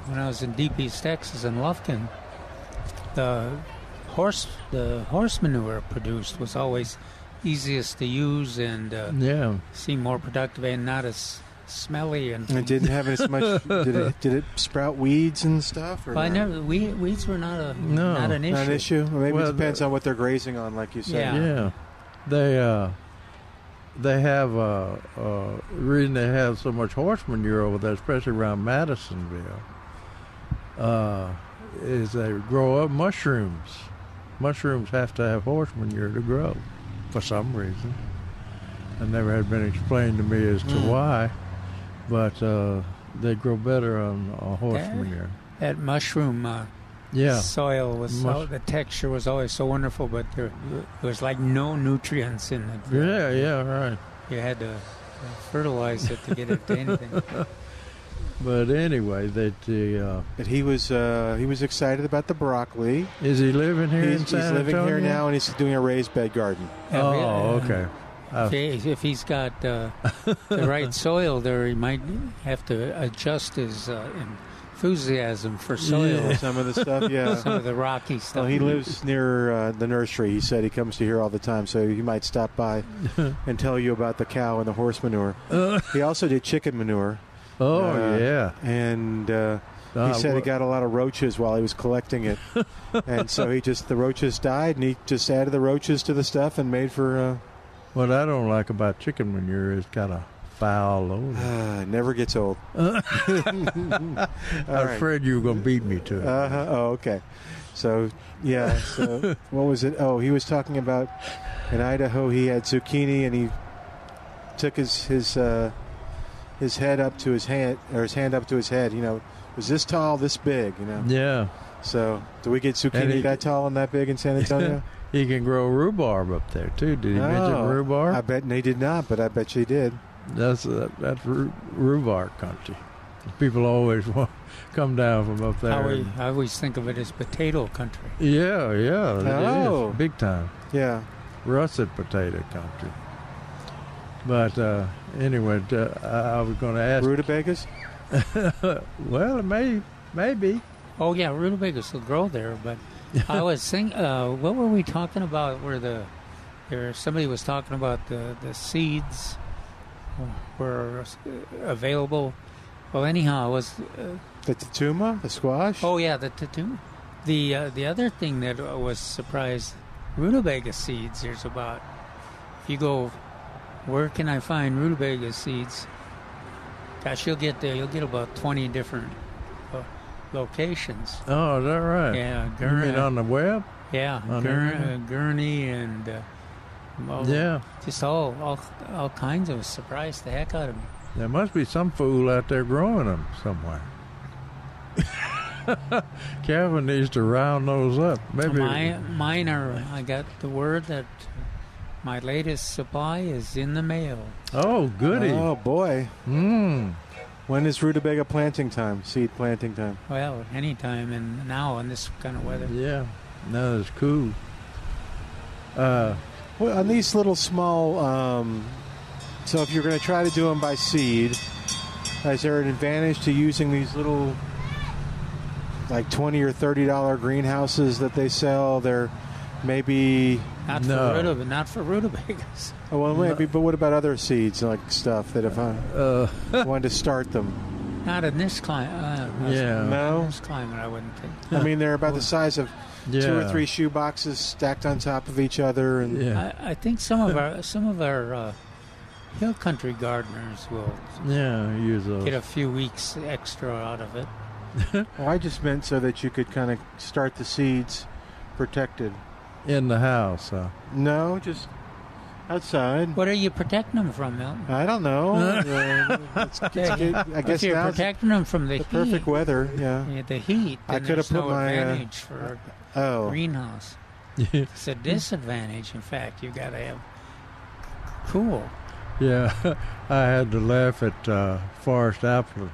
D: when I was in Deep East Texas in Lufkin, the horse, the horse manure produced was always easiest to use and uh,
C: Yeah.
D: seemed more productive and not as smelly and.
B: It didn't have as much. did it? Did it sprout weeds and stuff? Or
D: But I never. We, weeds were not a
C: No,
D: not an issue.
B: Not an issue. Well, maybe
C: Well,
B: it depends on what they're grazing on, like you said.
D: Yeah.
C: Yeah. They uh they have uh uh reason they have so much horse manure over there, especially around Madisonville, uh, is they grow up mushrooms. Mushrooms have to have horse manure to grow for some reason. It never had been explained to me as to
D: Mm.
C: why, but uh, they grow better on, on horse
D: Yeah.
C: manure.
D: That mushroom uh,
C: Yeah.
D: soil was so, the texture was always so wonderful, but there, there was like no nutrients in it.
C: Yeah, yeah, right.
D: You had to fertilize it to get it to anything.
C: But anyway, that the uh,
B: But he was uh, he was excited about the broccoli.
C: is he living here
B: he's
C: in San
B: he's living here now, and he's doing a raised bed garden.
C: Oh, okay. Uh,
D: If, he, if he's got uh, the right soil there, he might have to adjust his uh, and enthusiasm for soil.
B: Some of the stuff, yeah.
D: Some of the rocky stuff.
B: Well, he lives near uh, the nursery. He said he comes to here all the time, so he might stop by and tell you about the cow and the horse manure. he also did chicken manure.
C: Oh,
B: Uh,
C: yeah.
B: and uh, he said he got a lot of roaches while he was collecting it, and so he just the roaches died, and he just added the roaches to the stuff and made for. Uh,
C: What I don't like about chicken manure is kind of foul odor.
B: uh, never gets old.
C: I'm
B: right.
C: afraid you were going to beat me to it.
B: Uh-huh. Oh, okay. So, yeah. So, what was it? Oh, he was talking about in Idaho. He had zucchini, and he took his his uh, his head up to his hand, or his hand up to his head. You know, was this tall, this big. You know.
C: yeah.
B: So, do we get
C: And
B: zucchini
C: he-
B: that tall and that big in San Antonio?
C: he can grow rhubarb up there, too. Did he mention
B: Oh,
C: rhubarb?
B: I bet they did not, but I bet she did.
C: That's uh, that's rhubarb country. People always want come down from up there.
D: I always, I always think of it as potato country.
C: yeah, yeah, it is
B: Oh.
C: big time.
B: Yeah.
C: russet potato country. But uh, anyway, uh, I I was going to ask.
B: Rutabagas?
C: well, it may, maybe.
D: Oh yeah, rutabagas will grow there. But I was think, uh, what were we talking about? Where the there somebody was talking about the the seeds were available. Well, anyhow, it was uh,
B: The Tatume, the squash.
D: Oh yeah, the Tatume. The uh, the other thing that was surprised, rutabaga seeds. There's about if you go, where can I find rutabaga seeds? Gosh, you'll get there. You'll get about twenty different uh, locations.
C: Oh, is that right?
D: Yeah,
C: You
D: Gurney.
C: mean on the web?
D: Yeah,
C: On the
D: Gur- uh, Gurney and uh, well,
C: Yeah.
D: just all all all kinds of surprise the heck out of me.
C: There must be some fool out there growing them somewhere. Calvin needs to round those up. Maybe.
D: My, mine are. I got the word that my latest supply is in the mail.
C: Oh, goody.
B: Oh boy.
C: Mm.
B: When is rutabaga planting time? Seed planting time.
D: Well, anytime and now in this kind of weather.
C: Yeah, no, it's cool. Uh,
B: Well, on these little small, um, so if you're going to try to do them by seed, is there an advantage to using these little, like twenty or thirty dollar greenhouses that they sell? They're maybe
D: Not
C: No.
D: for rutab- not for rutabagas.
B: oh, well, maybe. But what about other seeds like stuff that if I
C: uh,
B: wanted to start them?
D: Not in this climate. Uh,
C: Yeah.
D: In this climate, I wouldn't think.
B: I mean, they're about the size of two or three shoe boxes stacked on top of each other, and
C: yeah,
D: I, I think some of our some of our uh, hill country gardeners will
C: yeah, use those.
D: get a few weeks extra out of it.
B: Well, I just meant so that you could kind of start the seeds protected.
C: In the house. Huh?
B: No, just outside.
D: What are you protecting them from, Milton?
B: I don't know. Uh, it's- it's good. I guess
D: if you're protecting them from the,
B: the
D: heat,
B: perfect weather. Yeah.
D: yeah, the heat,
B: I could have
D: there's
B: put
D: no
B: my, uh,
D: advantage for a
B: Oh,
D: greenhouse. It's a disadvantage. In fact, you got to have cool.
C: Yeah, I had to laugh at uh, Forrest Appler.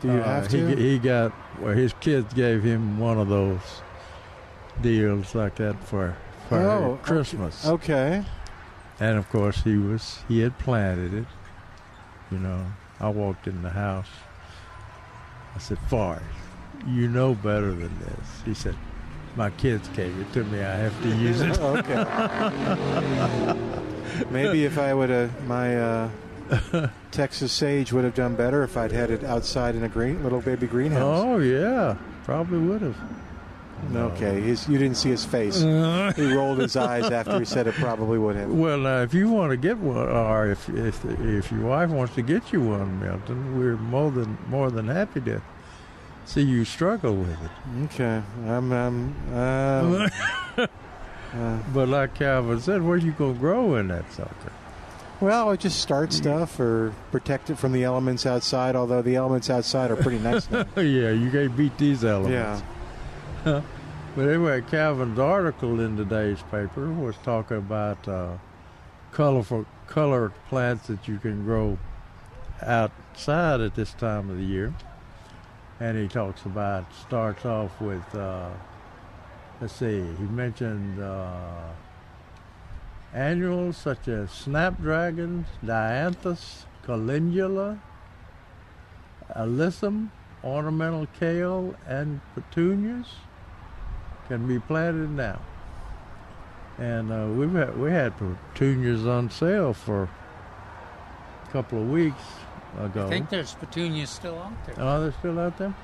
B: do you
C: Uh,
B: have
C: he,
B: to?
C: He got well. His kids gave him one of those deals like that for for
B: Oh,
C: Christmas,
B: okay.
C: and of course he was he had planted it. You know, I walked in the house. I said, Forrest, you know better than this. He said, My kids gave it to me. I have to use it.
B: okay. Maybe if I would have my uh, Texas sage would have done better if I'd had it outside in a green little baby greenhouse.
C: oh yeah, probably would have.
B: Okay, his, you didn't see his face. he rolled his eyes after he said it probably would have.
C: Well, now, if you want to get one, or if if if your wife wants to get you one, Milton, we're more than more than happy to see you struggle with it.
B: Okay, I'm. I'm uh, uh,
C: But like Calvin said, where you gonna grow in that sucker?
B: well, I just start stuff or protect it from the elements outside. Although the elements outside are pretty nice now.
C: yeah, you can't beat these elements.
B: Yeah.
C: But anyway, Calvin's article in today's paper was talking about uh, colorful colored plants that you can grow outside at this time of the year. And he talks about starts off with uh, let's see, he mentioned uh, annuals such as snapdragons, dianthus, calendula, alyssum, ornamental kale and petunias can be planted now. And uh, we've had, we had petunias on sale for a couple of weeks ago.
D: I think there's petunias still out there.
C: Oh, they're still out there.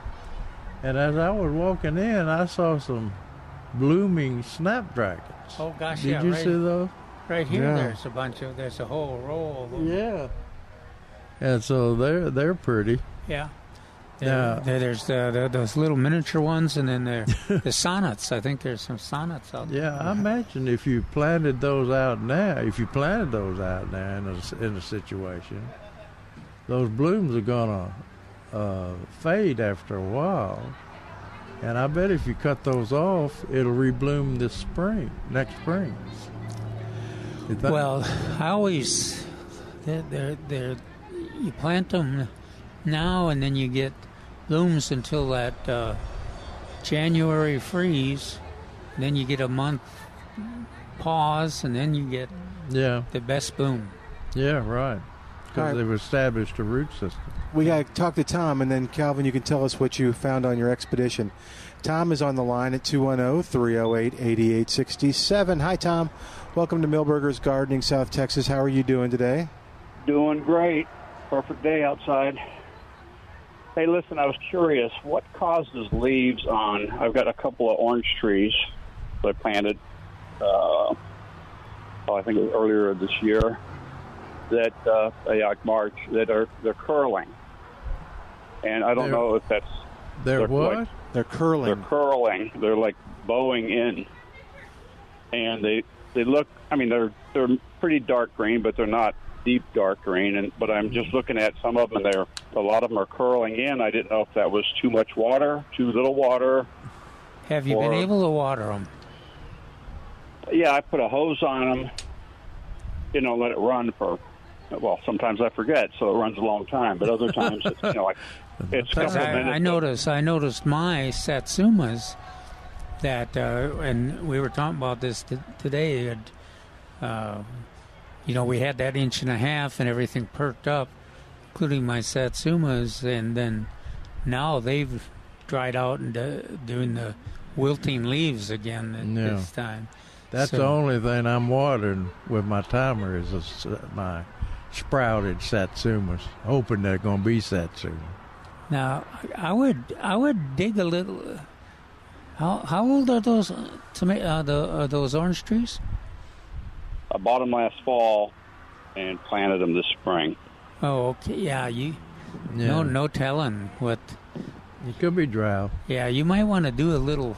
C: And as I was walking in, I saw some blooming snapdragons.
D: Oh gosh,
C: Did
D: yeah,
C: you
D: right,
C: see those?
D: Right here,
C: Yeah.
D: there's a bunch of. There's a whole row of them.
C: Yeah. And so they're they're pretty.
D: Yeah.
C: Yeah.
D: There, there's the, the, those little miniature ones, and then there the sonnets. I think there's some sonnets out there.
C: Yeah, I imagine if you planted those out now, if you planted those out now in a, in a situation, those blooms are gonna uh, fade after a while, and I bet if you cut those off, it'll rebloom this spring, next spring.
D: Well, I always they're, they're, they're you plant them now, and then you get blooms until that uh, January freeze. Then you get a month pause, and then you get
C: yeah
D: the best bloom.
C: yeah, right, because
B: All right.
C: they've established a root system.
B: We got to talk to Tom, and then Calvin, you can tell us what you found on your expedition. Tom is on the line at 210 308 8867. Hi, Tom. Welcome to Milberger's Gardening, South Texas. How are you doing today?
K: Doing great. Perfect day outside. Hey, listen, I was curious. What causes leaves on? I've got a couple of orange trees that I planted. Uh, oh, I think it was earlier this year. That uh, yeah, like March. That are they're curling, and I don't
C: They're-
K: know if that's
C: They're, what?
K: like-
B: They're curling.
K: they're curling. They're like bowing in, and they they look. I mean, they're they're pretty dark green, but they're not deep dark green. And but I'm just looking at some of them. and They're a lot of them are curling in. I didn't know if that was too much water, too little water.
D: Have you
K: Or-
D: been able to water them?
K: Yeah, I put a hose on them. You know, let it run for. Well, sometimes I forget, so it runs a long time. But other times, it's, you know, like it's a
D: Because
K: couple of
D: I,
K: minutes.
D: I noticed, I noticed my satsumas that, uh, and we were talking about this t- today. Uh, you know, we had that inch and a half, and everything perked up, including my satsumas, and then now they've dried out and uh, doing the wilting leaves again at
C: Yeah.
D: this time.
C: That's
D: So-
C: the only thing I'm watering with my timer is a s my sprouted satsumas, hoping they're going to be satsuma.
D: Now, I would I would dig a little. How how old are those uh, toma- uh, the uh, those orange trees?
K: I bought them last fall and planted them this spring.
D: Oh, okay. Yeah, you.
C: Yeah.
D: No, no telling what.
C: It could be drought.
D: Yeah, you might want to do a little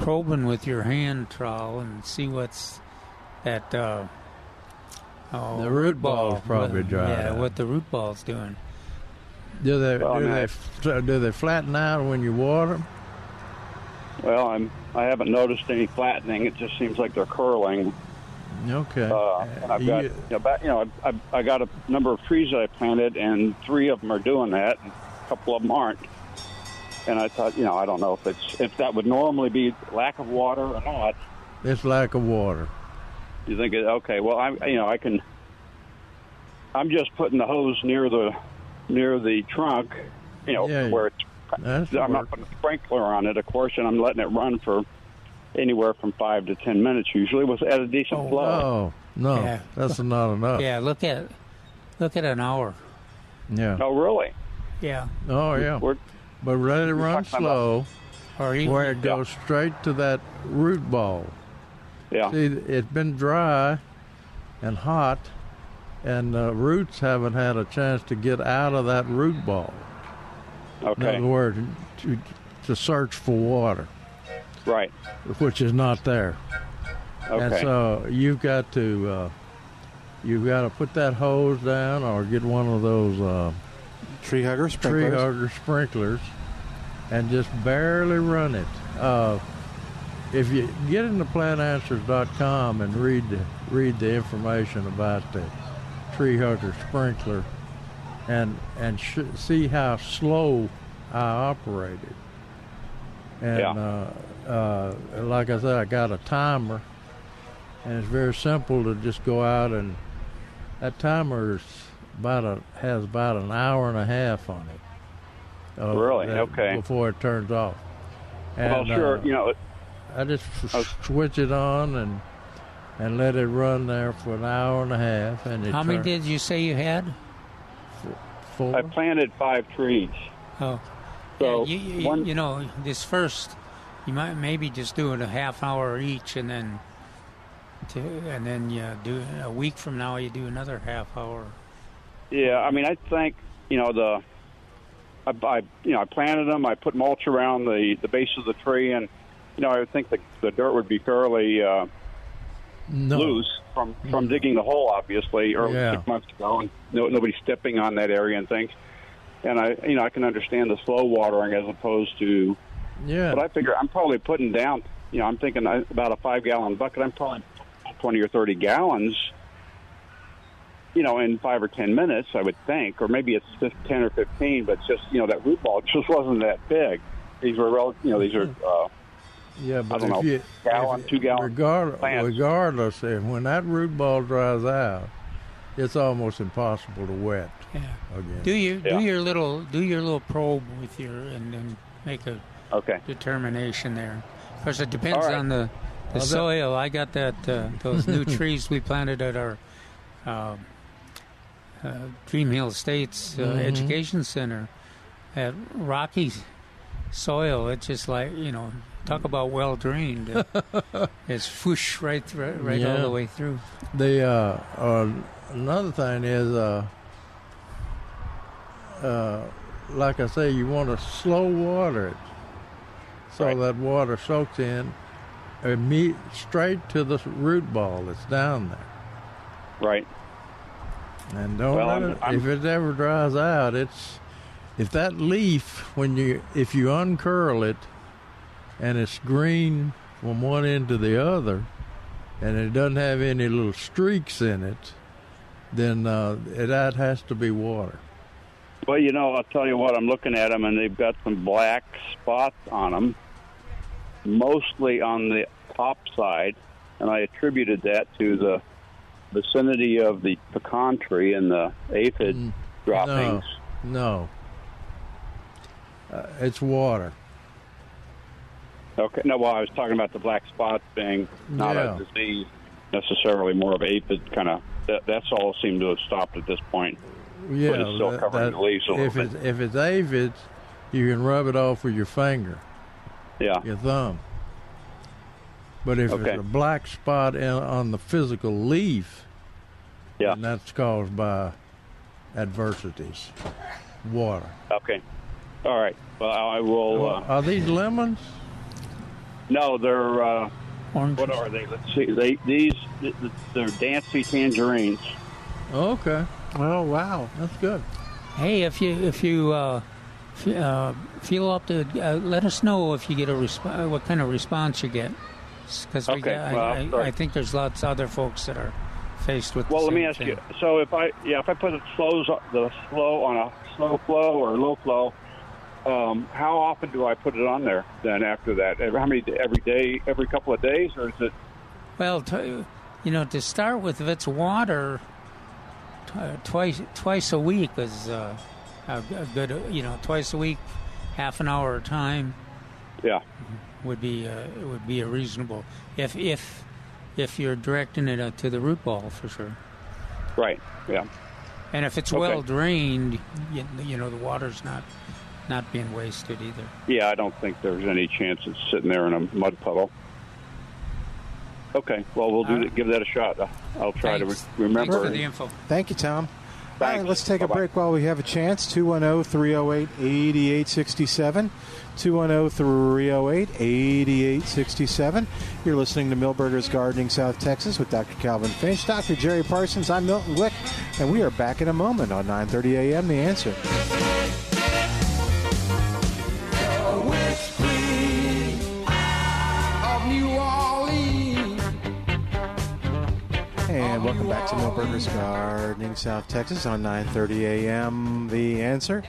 D: probing with your hand trowel and see what's that. Uh, oh,
C: The root ball, ball's probably
D: what-
C: dried
D: Yeah,
C: out.
D: what the root ball's doing.
C: Do they
K: Well,
C: do
K: I mean,
C: they do they flatten out when you water 'em?
K: Well, I'm I haven't noticed any flattening. It just seems like they're curling.
C: Okay.
K: Uh, and I've got
C: You-
K: you know, you know I, I, I got a number of trees that I planted, and three of them are doing that, and a couple of them aren't. And I thought, you know, I don't know if it's if that would normally be lack of water or not.
C: It's lack of water.
K: You think, it, okay, well, I you know I can. I'm just putting the hose near the near the trunk, you know,
C: Yeah,
K: where it's. I'm
C: work.
K: not putting a sprinkler on it, of course, and I'm letting it run for anywhere from five to ten minutes usually, with at a decent oh, flow.
C: Oh no,
D: Yeah.
C: that's not enough.
D: Yeah, look at look at an hour.
C: Yeah.
K: Oh, really?
D: Yeah.
C: Oh yeah.
K: We're-
C: But let it run slow,
D: Or even,
C: where it goes straight to that root ball.
K: Yeah.
C: See, it's been dry and hot, and the roots haven't had a chance to get out of that root ball.
K: Okay.
C: In other words, to, to search for water,
K: Right.
C: which is not there.
K: Okay.
C: And so you've got to uh, you've got to put that hose down or get one of those uh,
B: Tree hugger
C: tree hugger sprinklers and just barely run it. Uh, if you get into plantanswers.com and read the, read the information about the tree hugger sprinkler and and sh- see how slow I operated. And
K: Yeah.
C: Uh, like I said, I got a timer, and it's very simple to just go out and that timer is about a has about an hour and a half on it. Uh,
K: Really?
C: that-
K: Okay.
C: Before it turns off.
K: well, sure.
C: uh,
K: you know,
C: I just f- switch it on and and let it run there for an hour and a half. And it
D: How many did you say you had?
C: Four.
K: I planted five trees.
D: Oh,
K: So
D: you, you,
K: one-
D: you know, this first, you might maybe just do it a half hour each, and then, to, and then you do a week from now you do another half hour.
K: Yeah, I mean, I think you know the. I, I you know I planted them. I put mulch around the the base of the tree, and you know I would think the the dirt would be fairly uh,
C: No.
K: loose from from digging the hole, obviously, early
C: Yeah.
K: six months ago, and no, nobody's stepping on that area and things. And I you know I can understand the slow watering as opposed to.
C: Yeah.
K: But I figure I'm probably putting down. You know, I'm thinking about a five gallon bucket. I'm probably twenty or thirty gallons you know, in five or ten minutes, I would think, or maybe it's just ten or fifteen. But just you know, that root ball just wasn't that big. These were, rel- you know, these are. Uh,
C: Yeah, but
K: I don't
C: if
K: know,
C: you,
K: gallon,
C: if-
K: two gallon
C: regard,
K: plants.
C: regardless, if when that root ball dries out, it's almost impossible to wet
D: Yeah.
C: again.
D: Do your
K: Yeah.
D: do your little do your little probe with your and then make a
K: okay
D: determination there. Of course, it depends
K: All right.
D: on the the
K: Well, that-
D: soil. I got that uh, those new trees we planted at our um uh, Dream Hill States uh,
C: Mhm.
D: Education Center at rocky soil. It's just like you know, talk about well drained. it's whoosh right through, right all the way through.
C: The uh, uh, another thing is, uh, uh, like I say, you want to slow water it so that water soaks in imme- straight to the root ball that's down there.
K: right.
C: And don't
K: Well,
C: let
K: I'm- I'm-
C: if it ever dries out, it's if that leaf when you if you uncurl it and it's green from one end to the other, and it doesn't have any little streaks in it, then uh, it, that has to be water.
K: Well, you know, I'll tell you what. I'm looking at them, and they've got some black spots on them, mostly on the top side, and I attributed that to the vicinity of the pecan tree and the aphid droppings.
C: No, no, uh, it's water.
K: Okay. No, well, I was talking about the black spots being not
C: Yeah.
K: a disease necessarily, more of aphid kind of. That, that's all seemed to have stopped at this point.
C: Yeah,
K: but it's still
C: that-
K: covering
C: that-
K: the leaves a little
C: if
K: bit.
C: it's if it's aphids, you can rub it off with your finger.
K: Yeah.
C: Your thumb. But if
K: Okay.
C: it's a black spot in, on the physical leaf,
K: yeah,
C: then that's caused by adversities, water.
K: Okay. All right. Well, I will. Uh,
C: Are these lemons?
K: no, they're. Uh, what are they? Let's see. They these they're dancy tangerines.
C: Okay.
B: Oh wow,
C: that's good.
D: Hey, if you if you uh, f- uh, feel up to, uh, let us know if you get a resp- what kind of response you get, because
K: Okay, well,
D: I, I. I think there's lots of other folks that are faced with.
K: Well, let me ask
D: thing.
K: you. So if I yeah if I put the slows the slow on a slow flow or low flow, um, how often do I put it on there? Then after that, how many every day, every couple of days, or is it?
D: Well, t- you know, to start with, if it's water, t- uh, twice twice a week is uh, a, a good. uh, You know, twice a week, half an hour a time
K: Yeah.
D: would be uh, would be a reasonable. If if if you're directing it uh, to the root ball for sure.
K: Right. Yeah.
D: And if it's
K: Okay.
D: well drained, you, you know the water's not not being wasted either.
K: Yeah, I don't think there's any chance it's sitting there in a mud puddle. Okay, well we'll do give that a shot. I'll try
D: Thanks.
K: to re- remember.
D: Thanks for the info.
B: Thank you, Tom. All right, let's take a
K: Bye-bye.
B: break while we have a chance. oh, 210 308 8867. 210 308 8867. You're listening to Milberger's Gardening South Texas with Dr. Calvin Finch, Dr. Jerry Parsons. I'm Milton Glick, and we are back in a moment on 9:30 a.m. The Answer. Welcome back to Milberger's Gardening South Texas on 9:30 a.m. The Answer.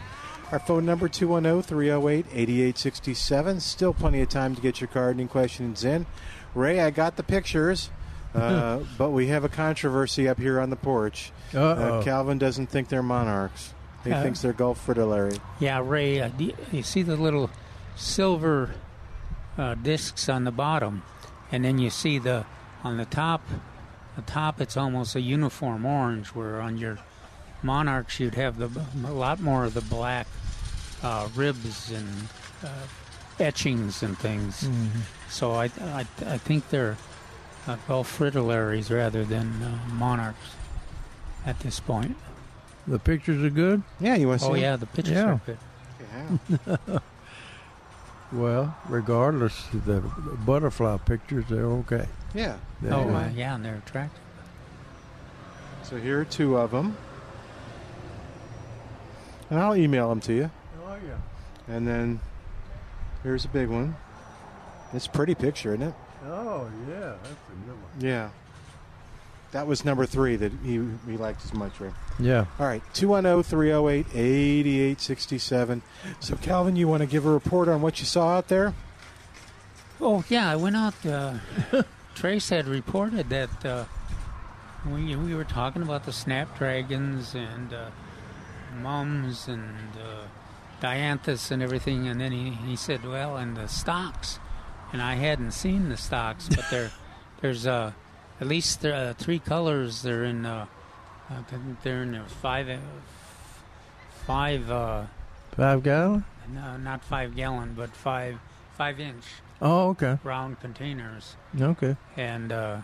B: Our phone number 210-308-8867. Still plenty of time to get your gardening questions in. Ray, I got the pictures, uh, but we have a controversy up here on the porch. Uh, Calvin doesn't think they're monarchs. He
D: Uh,
B: thinks they're Gulf fritillary.
D: Yeah, Ray, uh, you, you see the little silver uh, discs on the bottom, and then you see the on the top. The top, it's almost a uniform orange. Where on your monarchs, you'd have the a lot more of the black uh, ribs and uh, etchings and things.
C: Mhm.
D: So I, I, I think they're uh, Gulf fritillaries rather than uh, monarchs at this point.
C: The pictures are good.
B: Yeah, you want to see?
D: Oh
B: see?
D: yeah, the pictures
C: Yeah.
D: are good.
C: Well, regardless, of the butterfly pictures they're okay.
B: Yeah.
C: They're
D: Oh,
C: good.
D: uh, yeah, and they're attractive.
B: So here are two of them. And I'll email them to you.
C: Oh yeah.
B: And then here's a big one. It's a pretty picture, isn't it?
C: Oh yeah, that's a good one.
B: Yeah. That was number three that he, he liked as much, right?
C: Yeah.
B: All right, 210 308 8867. So, Calvin, you want to give a report on what you saw out there?
D: Oh yeah, I went out. Uh, Trace had reported that uh, we we were talking about the snapdragons and uh, mums and uh, dianthus and everything, and then he, he said, "Well, and the stocks," and I hadn't seen the stocks, but there there's uh, at least uh, three colors. They're in uh, uh, they're in uh, five uh, five uh,
C: Five gallon.
D: no, not five gallon, but five five inch
C: Oh okay.
D: round containers,
C: Okay.
D: and uh,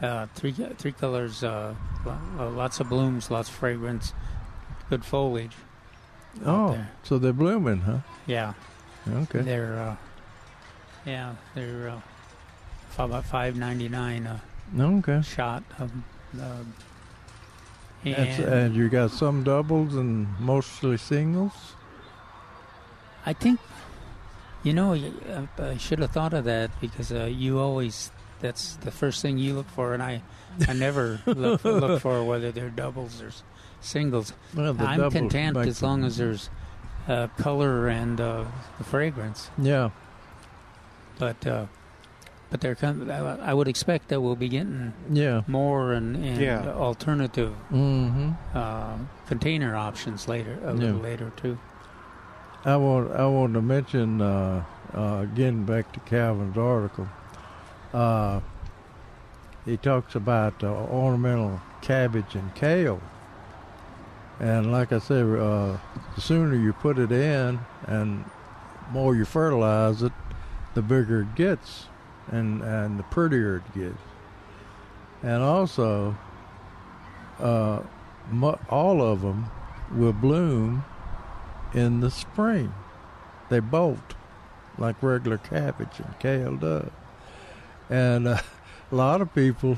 D: uh, three three colors, uh, lots of blooms, lots of fragrance, good foliage.
C: Oh, so they're blooming, huh?
D: Yeah,
C: Okay.
D: they're uh, yeah they're uh, about five ninety nine
C: Okay.
D: shot. Of, uh, and
C: and you got some doubles and mostly singles.
D: I think, you know, uh, I should have thought of that because uh, you always, that's the first thing you look for, and I, I never look, look for whether they're doubles or singles.
C: Well,
D: I'm content as long as there's uh, color and uh, the fragrance.
C: Yeah.
D: But, uh, but they're kind I I would expect that we'll be getting
C: Yeah.
D: more and, and
B: Yeah.
D: alternative
C: Mm-hmm.
D: uh, container options later, a little later too.
C: I want I want to mention uh, uh, getting back to Calvin's article. Uh, he talks about uh, ornamental cabbage and kale, and like I said, uh, the sooner you put it in and more you fertilize it, the bigger it gets, and and the prettier it gets. And also, uh, all of them will bloom in the spring. They bolt like regular cabbage and kale does. And uh, a lot of people,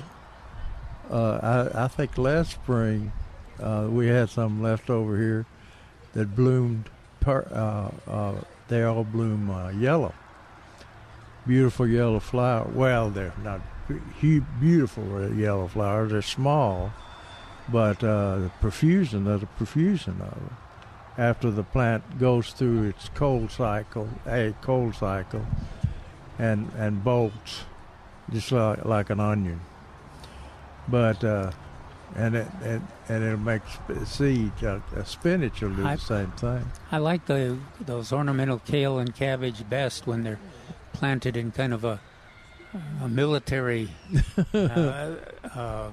C: uh, I, I think last spring, uh, we had some left over here that bloomed, per, uh, uh, they all bloom yellow. Beautiful yellow flower. Well, they're not beautiful yellow flowers, they're small, but uh, the profusion, there's a profusion of them after the plant goes through its cold cycle, a cold cycle, and and bolts, just like like an onion. But uh, and it and, and it'll make seeds. Uh, uh, spinach will do
D: I-
C: the same thing.
D: I like the those ornamental kale and cabbage best when they're planted in kind of a, a military uh, uh,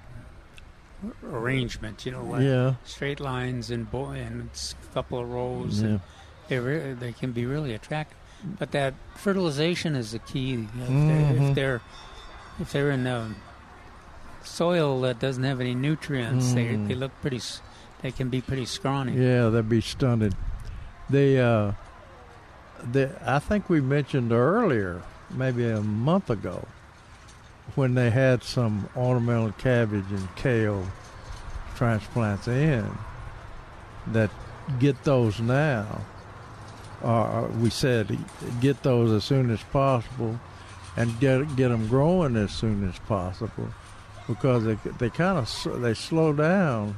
D: arrangement. You know, like
C: Yeah.
D: straight lines and bo- and a couple of rows.
C: Yeah.
D: And they re- they can be really attractive. But that fertilization is the key. If, they,
C: Mhm.
D: if they're if they're in um, soil that doesn't have any nutrients, they
C: Mm.
D: they look pretty. They can be pretty scrawny.
C: Yeah, they'd be stunted. They, uh, they, I think we mentioned earlier, maybe a month ago, when they had some ornamental cabbage and kale transplants in, that get those now. Or we said get those as soon as possible, and get get them growing as soon as possible, because they they kind of they slow down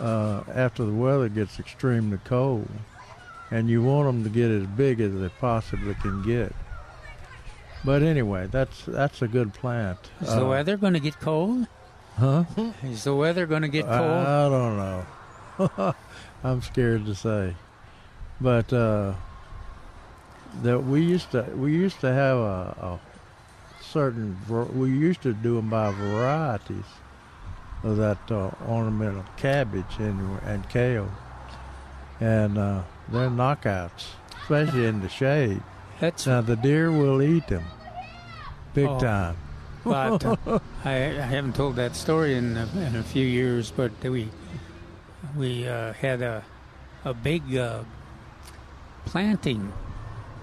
C: uh, after the weather gets extremely cold, and you want them to get as big as they possibly can get. But anyway, that's that's a good plant.
D: Is the
C: Uh,
D: weather going to get cold?
C: Huh?
D: Is the weather going to get cold?
C: I don't know. I'm scared to say, but uh, that we used to we used to have a, a certain we used to do them by varieties of that uh, ornamental cabbage and and kale, and uh, they're knockouts, especially in the shade.
D: That's
C: now the deer will eat them, big
D: Oh.
C: time.
D: But uh, I, I haven't told that story in a, in a few years. But we we uh, had a a big uh, planting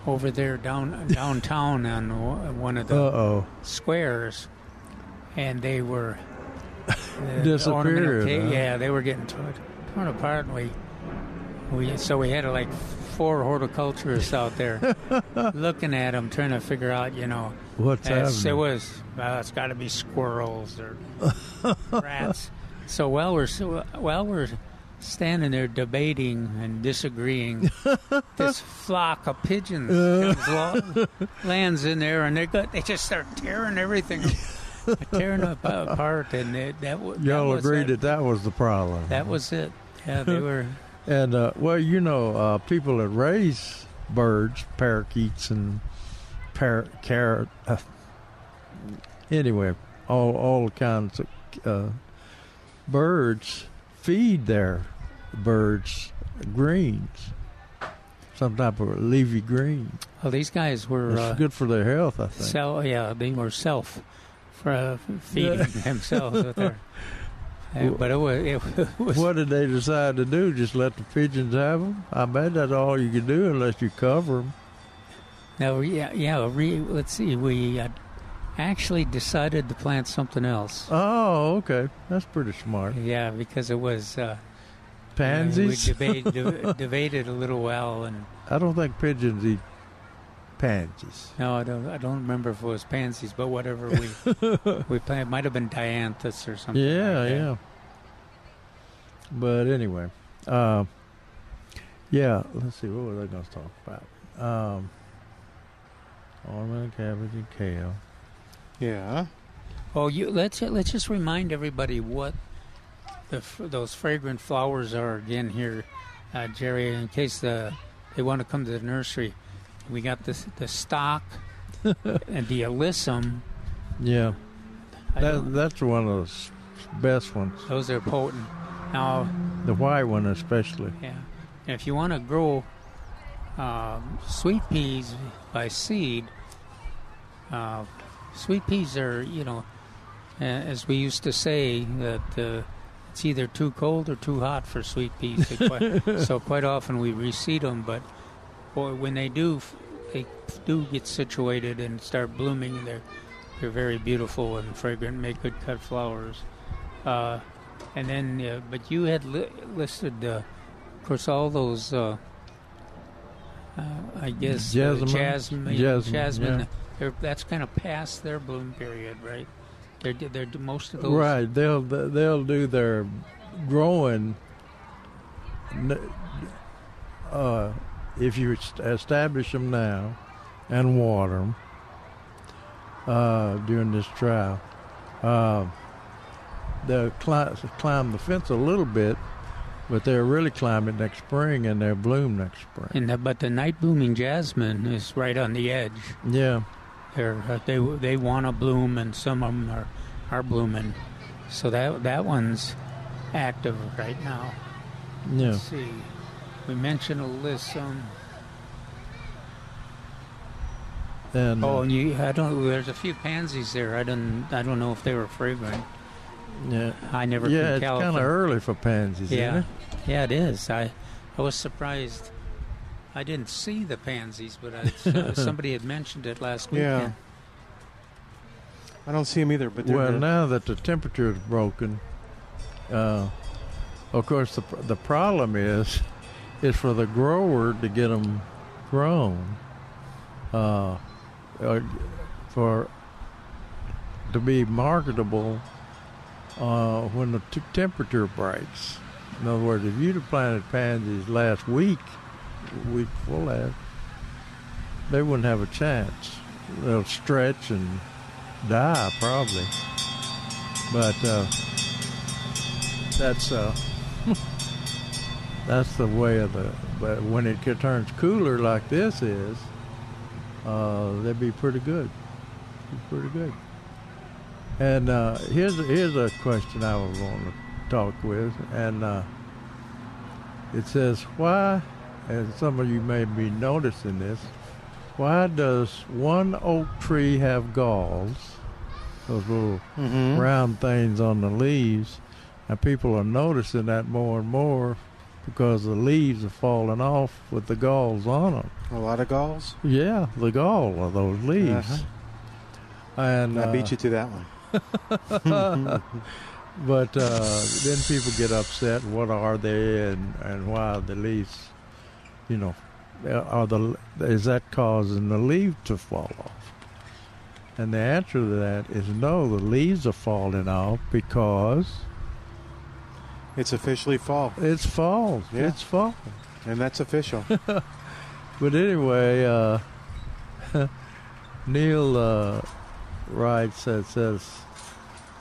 D: over there down downtown on one of the
C: Uh-oh.
D: squares, and they were uh,
C: Disappeared, huh?
D: Yeah, they were getting torn, torn apart. And we we so we had like four horticulturists out there looking at them, trying to figure out, you know,
C: What's
D: It was well, it's got to be squirrels or rats. So while we're so, while we're standing there debating and disagreeing, this flock of pigeons comes along, lands in there, and they they just start tearing everything, tearing it uh, apart, and it, that was
C: Y'all
D: that
C: agreed
D: it.
C: that that was the problem.
D: That was it. Yeah, they were.
C: And uh, well, you know, uh, people that raise birds, parakeets and par- carrot. Uh, anyway, all all kinds of uh, birds feed their birds greens, some type of leafy green.
D: Well, these guys were
C: It's
D: uh,
C: good for their health, I think.
D: Self, yeah, they were self for uh, feeding themselves with their. Uh, but it was, it was
C: what did they decide to do? Just let the pigeons have them? I bet that's all you can do unless you cover them.
D: No, yeah, yeah. Re, let's see. We uh, actually decided to plant something else.
C: Oh, okay, that's pretty smart.
D: Yeah, because it was uh,
C: Pansies?
D: we debated, de- debated a little while, and
C: I don't think pigeons eat pansies.
D: no, I don't. I don't remember if it was pansies, but whatever we we planted, it might have been dianthus or something.
C: Yeah,
D: like that.
C: yeah. But anyway, uh, yeah. Let's see. What was I going to talk about? Um, ornamental cabbage and kale.
B: Yeah.
D: Oh, you let's let's just remind everybody what the, those fragrant flowers are again here, uh, Jerry. In case the, they want to come to the nursery, we got the the stock and the alyssum.
C: Yeah,
D: I
C: that,
D: don't-
C: that's one of the s- best ones.
D: Those are potent. Now,
C: The white one, especially.
D: yeah, and if you want to grow um, sweet peas by seed, uh, sweet peas are you know, a- as we used to say that. Uh, it's either too cold or too hot for sweet peas. They quite, so quite often we reseed them, but boy, when they do, f- they do get situated and start blooming. They're they're very beautiful and fragrant, make good cut flowers. Uh, and then, uh, but you had li- listed, uh, of course, all those. Uh, uh, I guess uh,
C: Jasmine?
D: jasmine,
C: Jasmine,
D: jasmine.
C: yeah.
D: They're, that's kind of past their bloom period, right? They're they're most of those
C: Right. They'll they'll do their growing. Uh, if you establish them now, and water them uh, during this trial, uh, they'll climb, climb the fence a little bit, but they'll really climb it next spring, and they'll bloom next spring.
D: And the, but the night blooming jasmine is right on the edge.
C: Yeah.
D: They're, uh, they they want to bloom, and some of them are, are blooming. So that that one's active right now.
C: Yeah.
D: Let's see. We mentioned alyssum.
C: And
D: Oh,
C: uh,
D: and you, I don't. There's a few pansies there. I don't. I don't know if they were fragrant.
C: yeah,
D: I never.
C: yeah, it's kind of early for pansies,
D: Yeah,
C: isn't it?
D: yeah, it is. I, I was surprised. I didn't see the pansies, but I, uh, somebody had mentioned it last
B: Yeah. I don't see them either, but they're
C: well,
B: good.
C: now that the temperature is broken, uh, of course the the problem is is for the grower to get them grown, uh, uh, for to be marketable uh, when the t- temperature breaks. In other words, if you'd have planted pansies last week, week before last, they wouldn't have a chance. They'll stretch and die probably. But uh, that's uh, that's the way of the. But when it turns cooler like this is, uh, they'd be pretty good. Be pretty good. And uh, here's here's a question I was going to talk with, and uh, it says why, and some of you may be noticing this, why does one oak tree have galls, those little
B: Mhm.
C: round things on the leaves, and people are noticing that more and more because the leaves are falling off with the galls on them.
B: A lot of galls.
C: Yeah, the gall of those leaves.
B: Uh-huh.
C: And
B: I
C: uh,
B: beat you to that one.
C: but uh, then people get upset. What are they, and and why are the leaves? You know, are the is that causing the leaf to fall off? And the answer to that is no. The leaves are falling off because
B: It's officially fall.
C: it's fall.
B: Yeah.
C: It's fall.
B: And that's official.
C: But anyway, uh, Neil uh, writes that says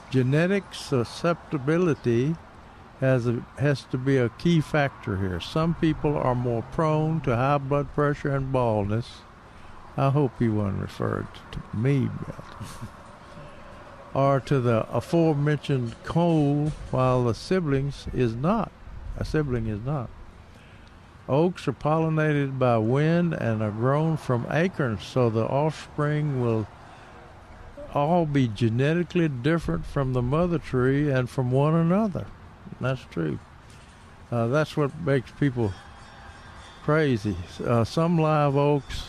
C: genetic susceptibility has a, has to be a key factor here. Some people are more prone to high blood pressure and baldness. I hope he wasn't referred to me. or to the aforementioned cold, while the siblings is not. A sibling is not. Oaks are pollinated by wind and are grown from acorns, so the offspring will all be genetically different from the mother tree and from one another. That's true. Uh, that's what makes people crazy. Uh, some live oaks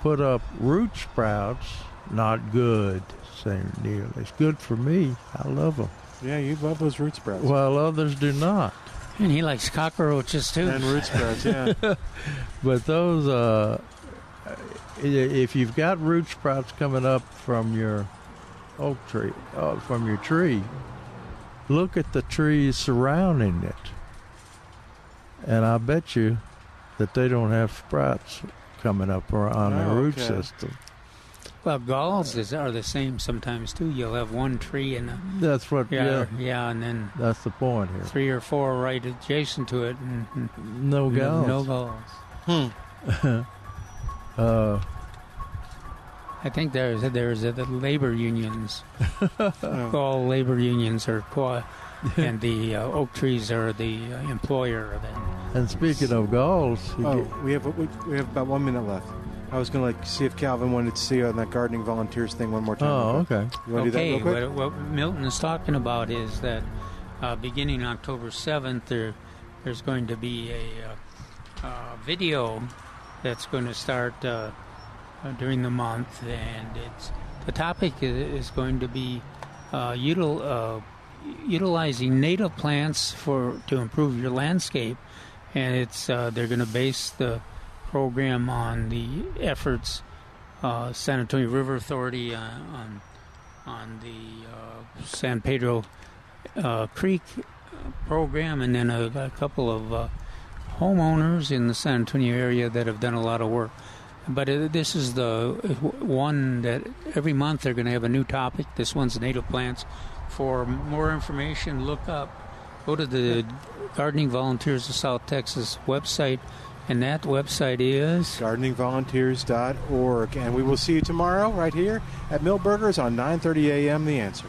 C: put up root sprouts. Not good, St. Neil. It's good for me. I love them.
B: yeah, you love those root sprouts.
C: While others do not.
D: And he likes cockroaches too.
B: And root sprouts, yeah.
C: but those, uh, if you've got root sprouts coming up from your oak tree, uh, from your tree, look at the trees surrounding it, and I bet you that they don't have sprouts coming up or on their
D: Oh,
C: root
D: okay.
C: system.
D: Well, galls is, are the same sometimes too. You'll have one tree and
C: That's what.
D: yeah,
C: Yeah,
D: yeah, and then
C: that's the point here.
D: three or four right adjacent to it, and, and
C: No
D: no,
C: galls.
D: no galls. Hmm.
C: uh,
D: I think there's there's the labor unions. All labor unions are co- and the uh, oak trees are the uh, employer. Then
C: and speaking of galls,
B: Oh, we have we, we have about one minute left. I was going to like see if Calvin wanted to see you on that gardening volunteers thing one more time.
C: Oh,
B: real
C: okay.
B: You want to do that
D: okay,
B: real quick?
D: what, what Milton is talking about is that uh, beginning October 7th, there, there's going to be a uh, uh, video that's going to start uh, uh, during the month, and it's the topic is going to be uh, util, uh, utilizing native plants for to improve your landscape, and it's uh, they're going to base the program on the efforts uh, San Antonio River Authority uh, on on the uh, San Pedro uh, Creek program, and then a, a couple of uh, homeowners in the San Antonio area that have done a lot of work. But uh, this is the one that every month they're going to have a new topic. This one's native plants. For more information, look up, go to the Gardening Volunteers of South Texas website, and that website is
B: gardeningvolunteers.org. And we will see you tomorrow right here at Milberger's on 9:30 a.m. The Answer.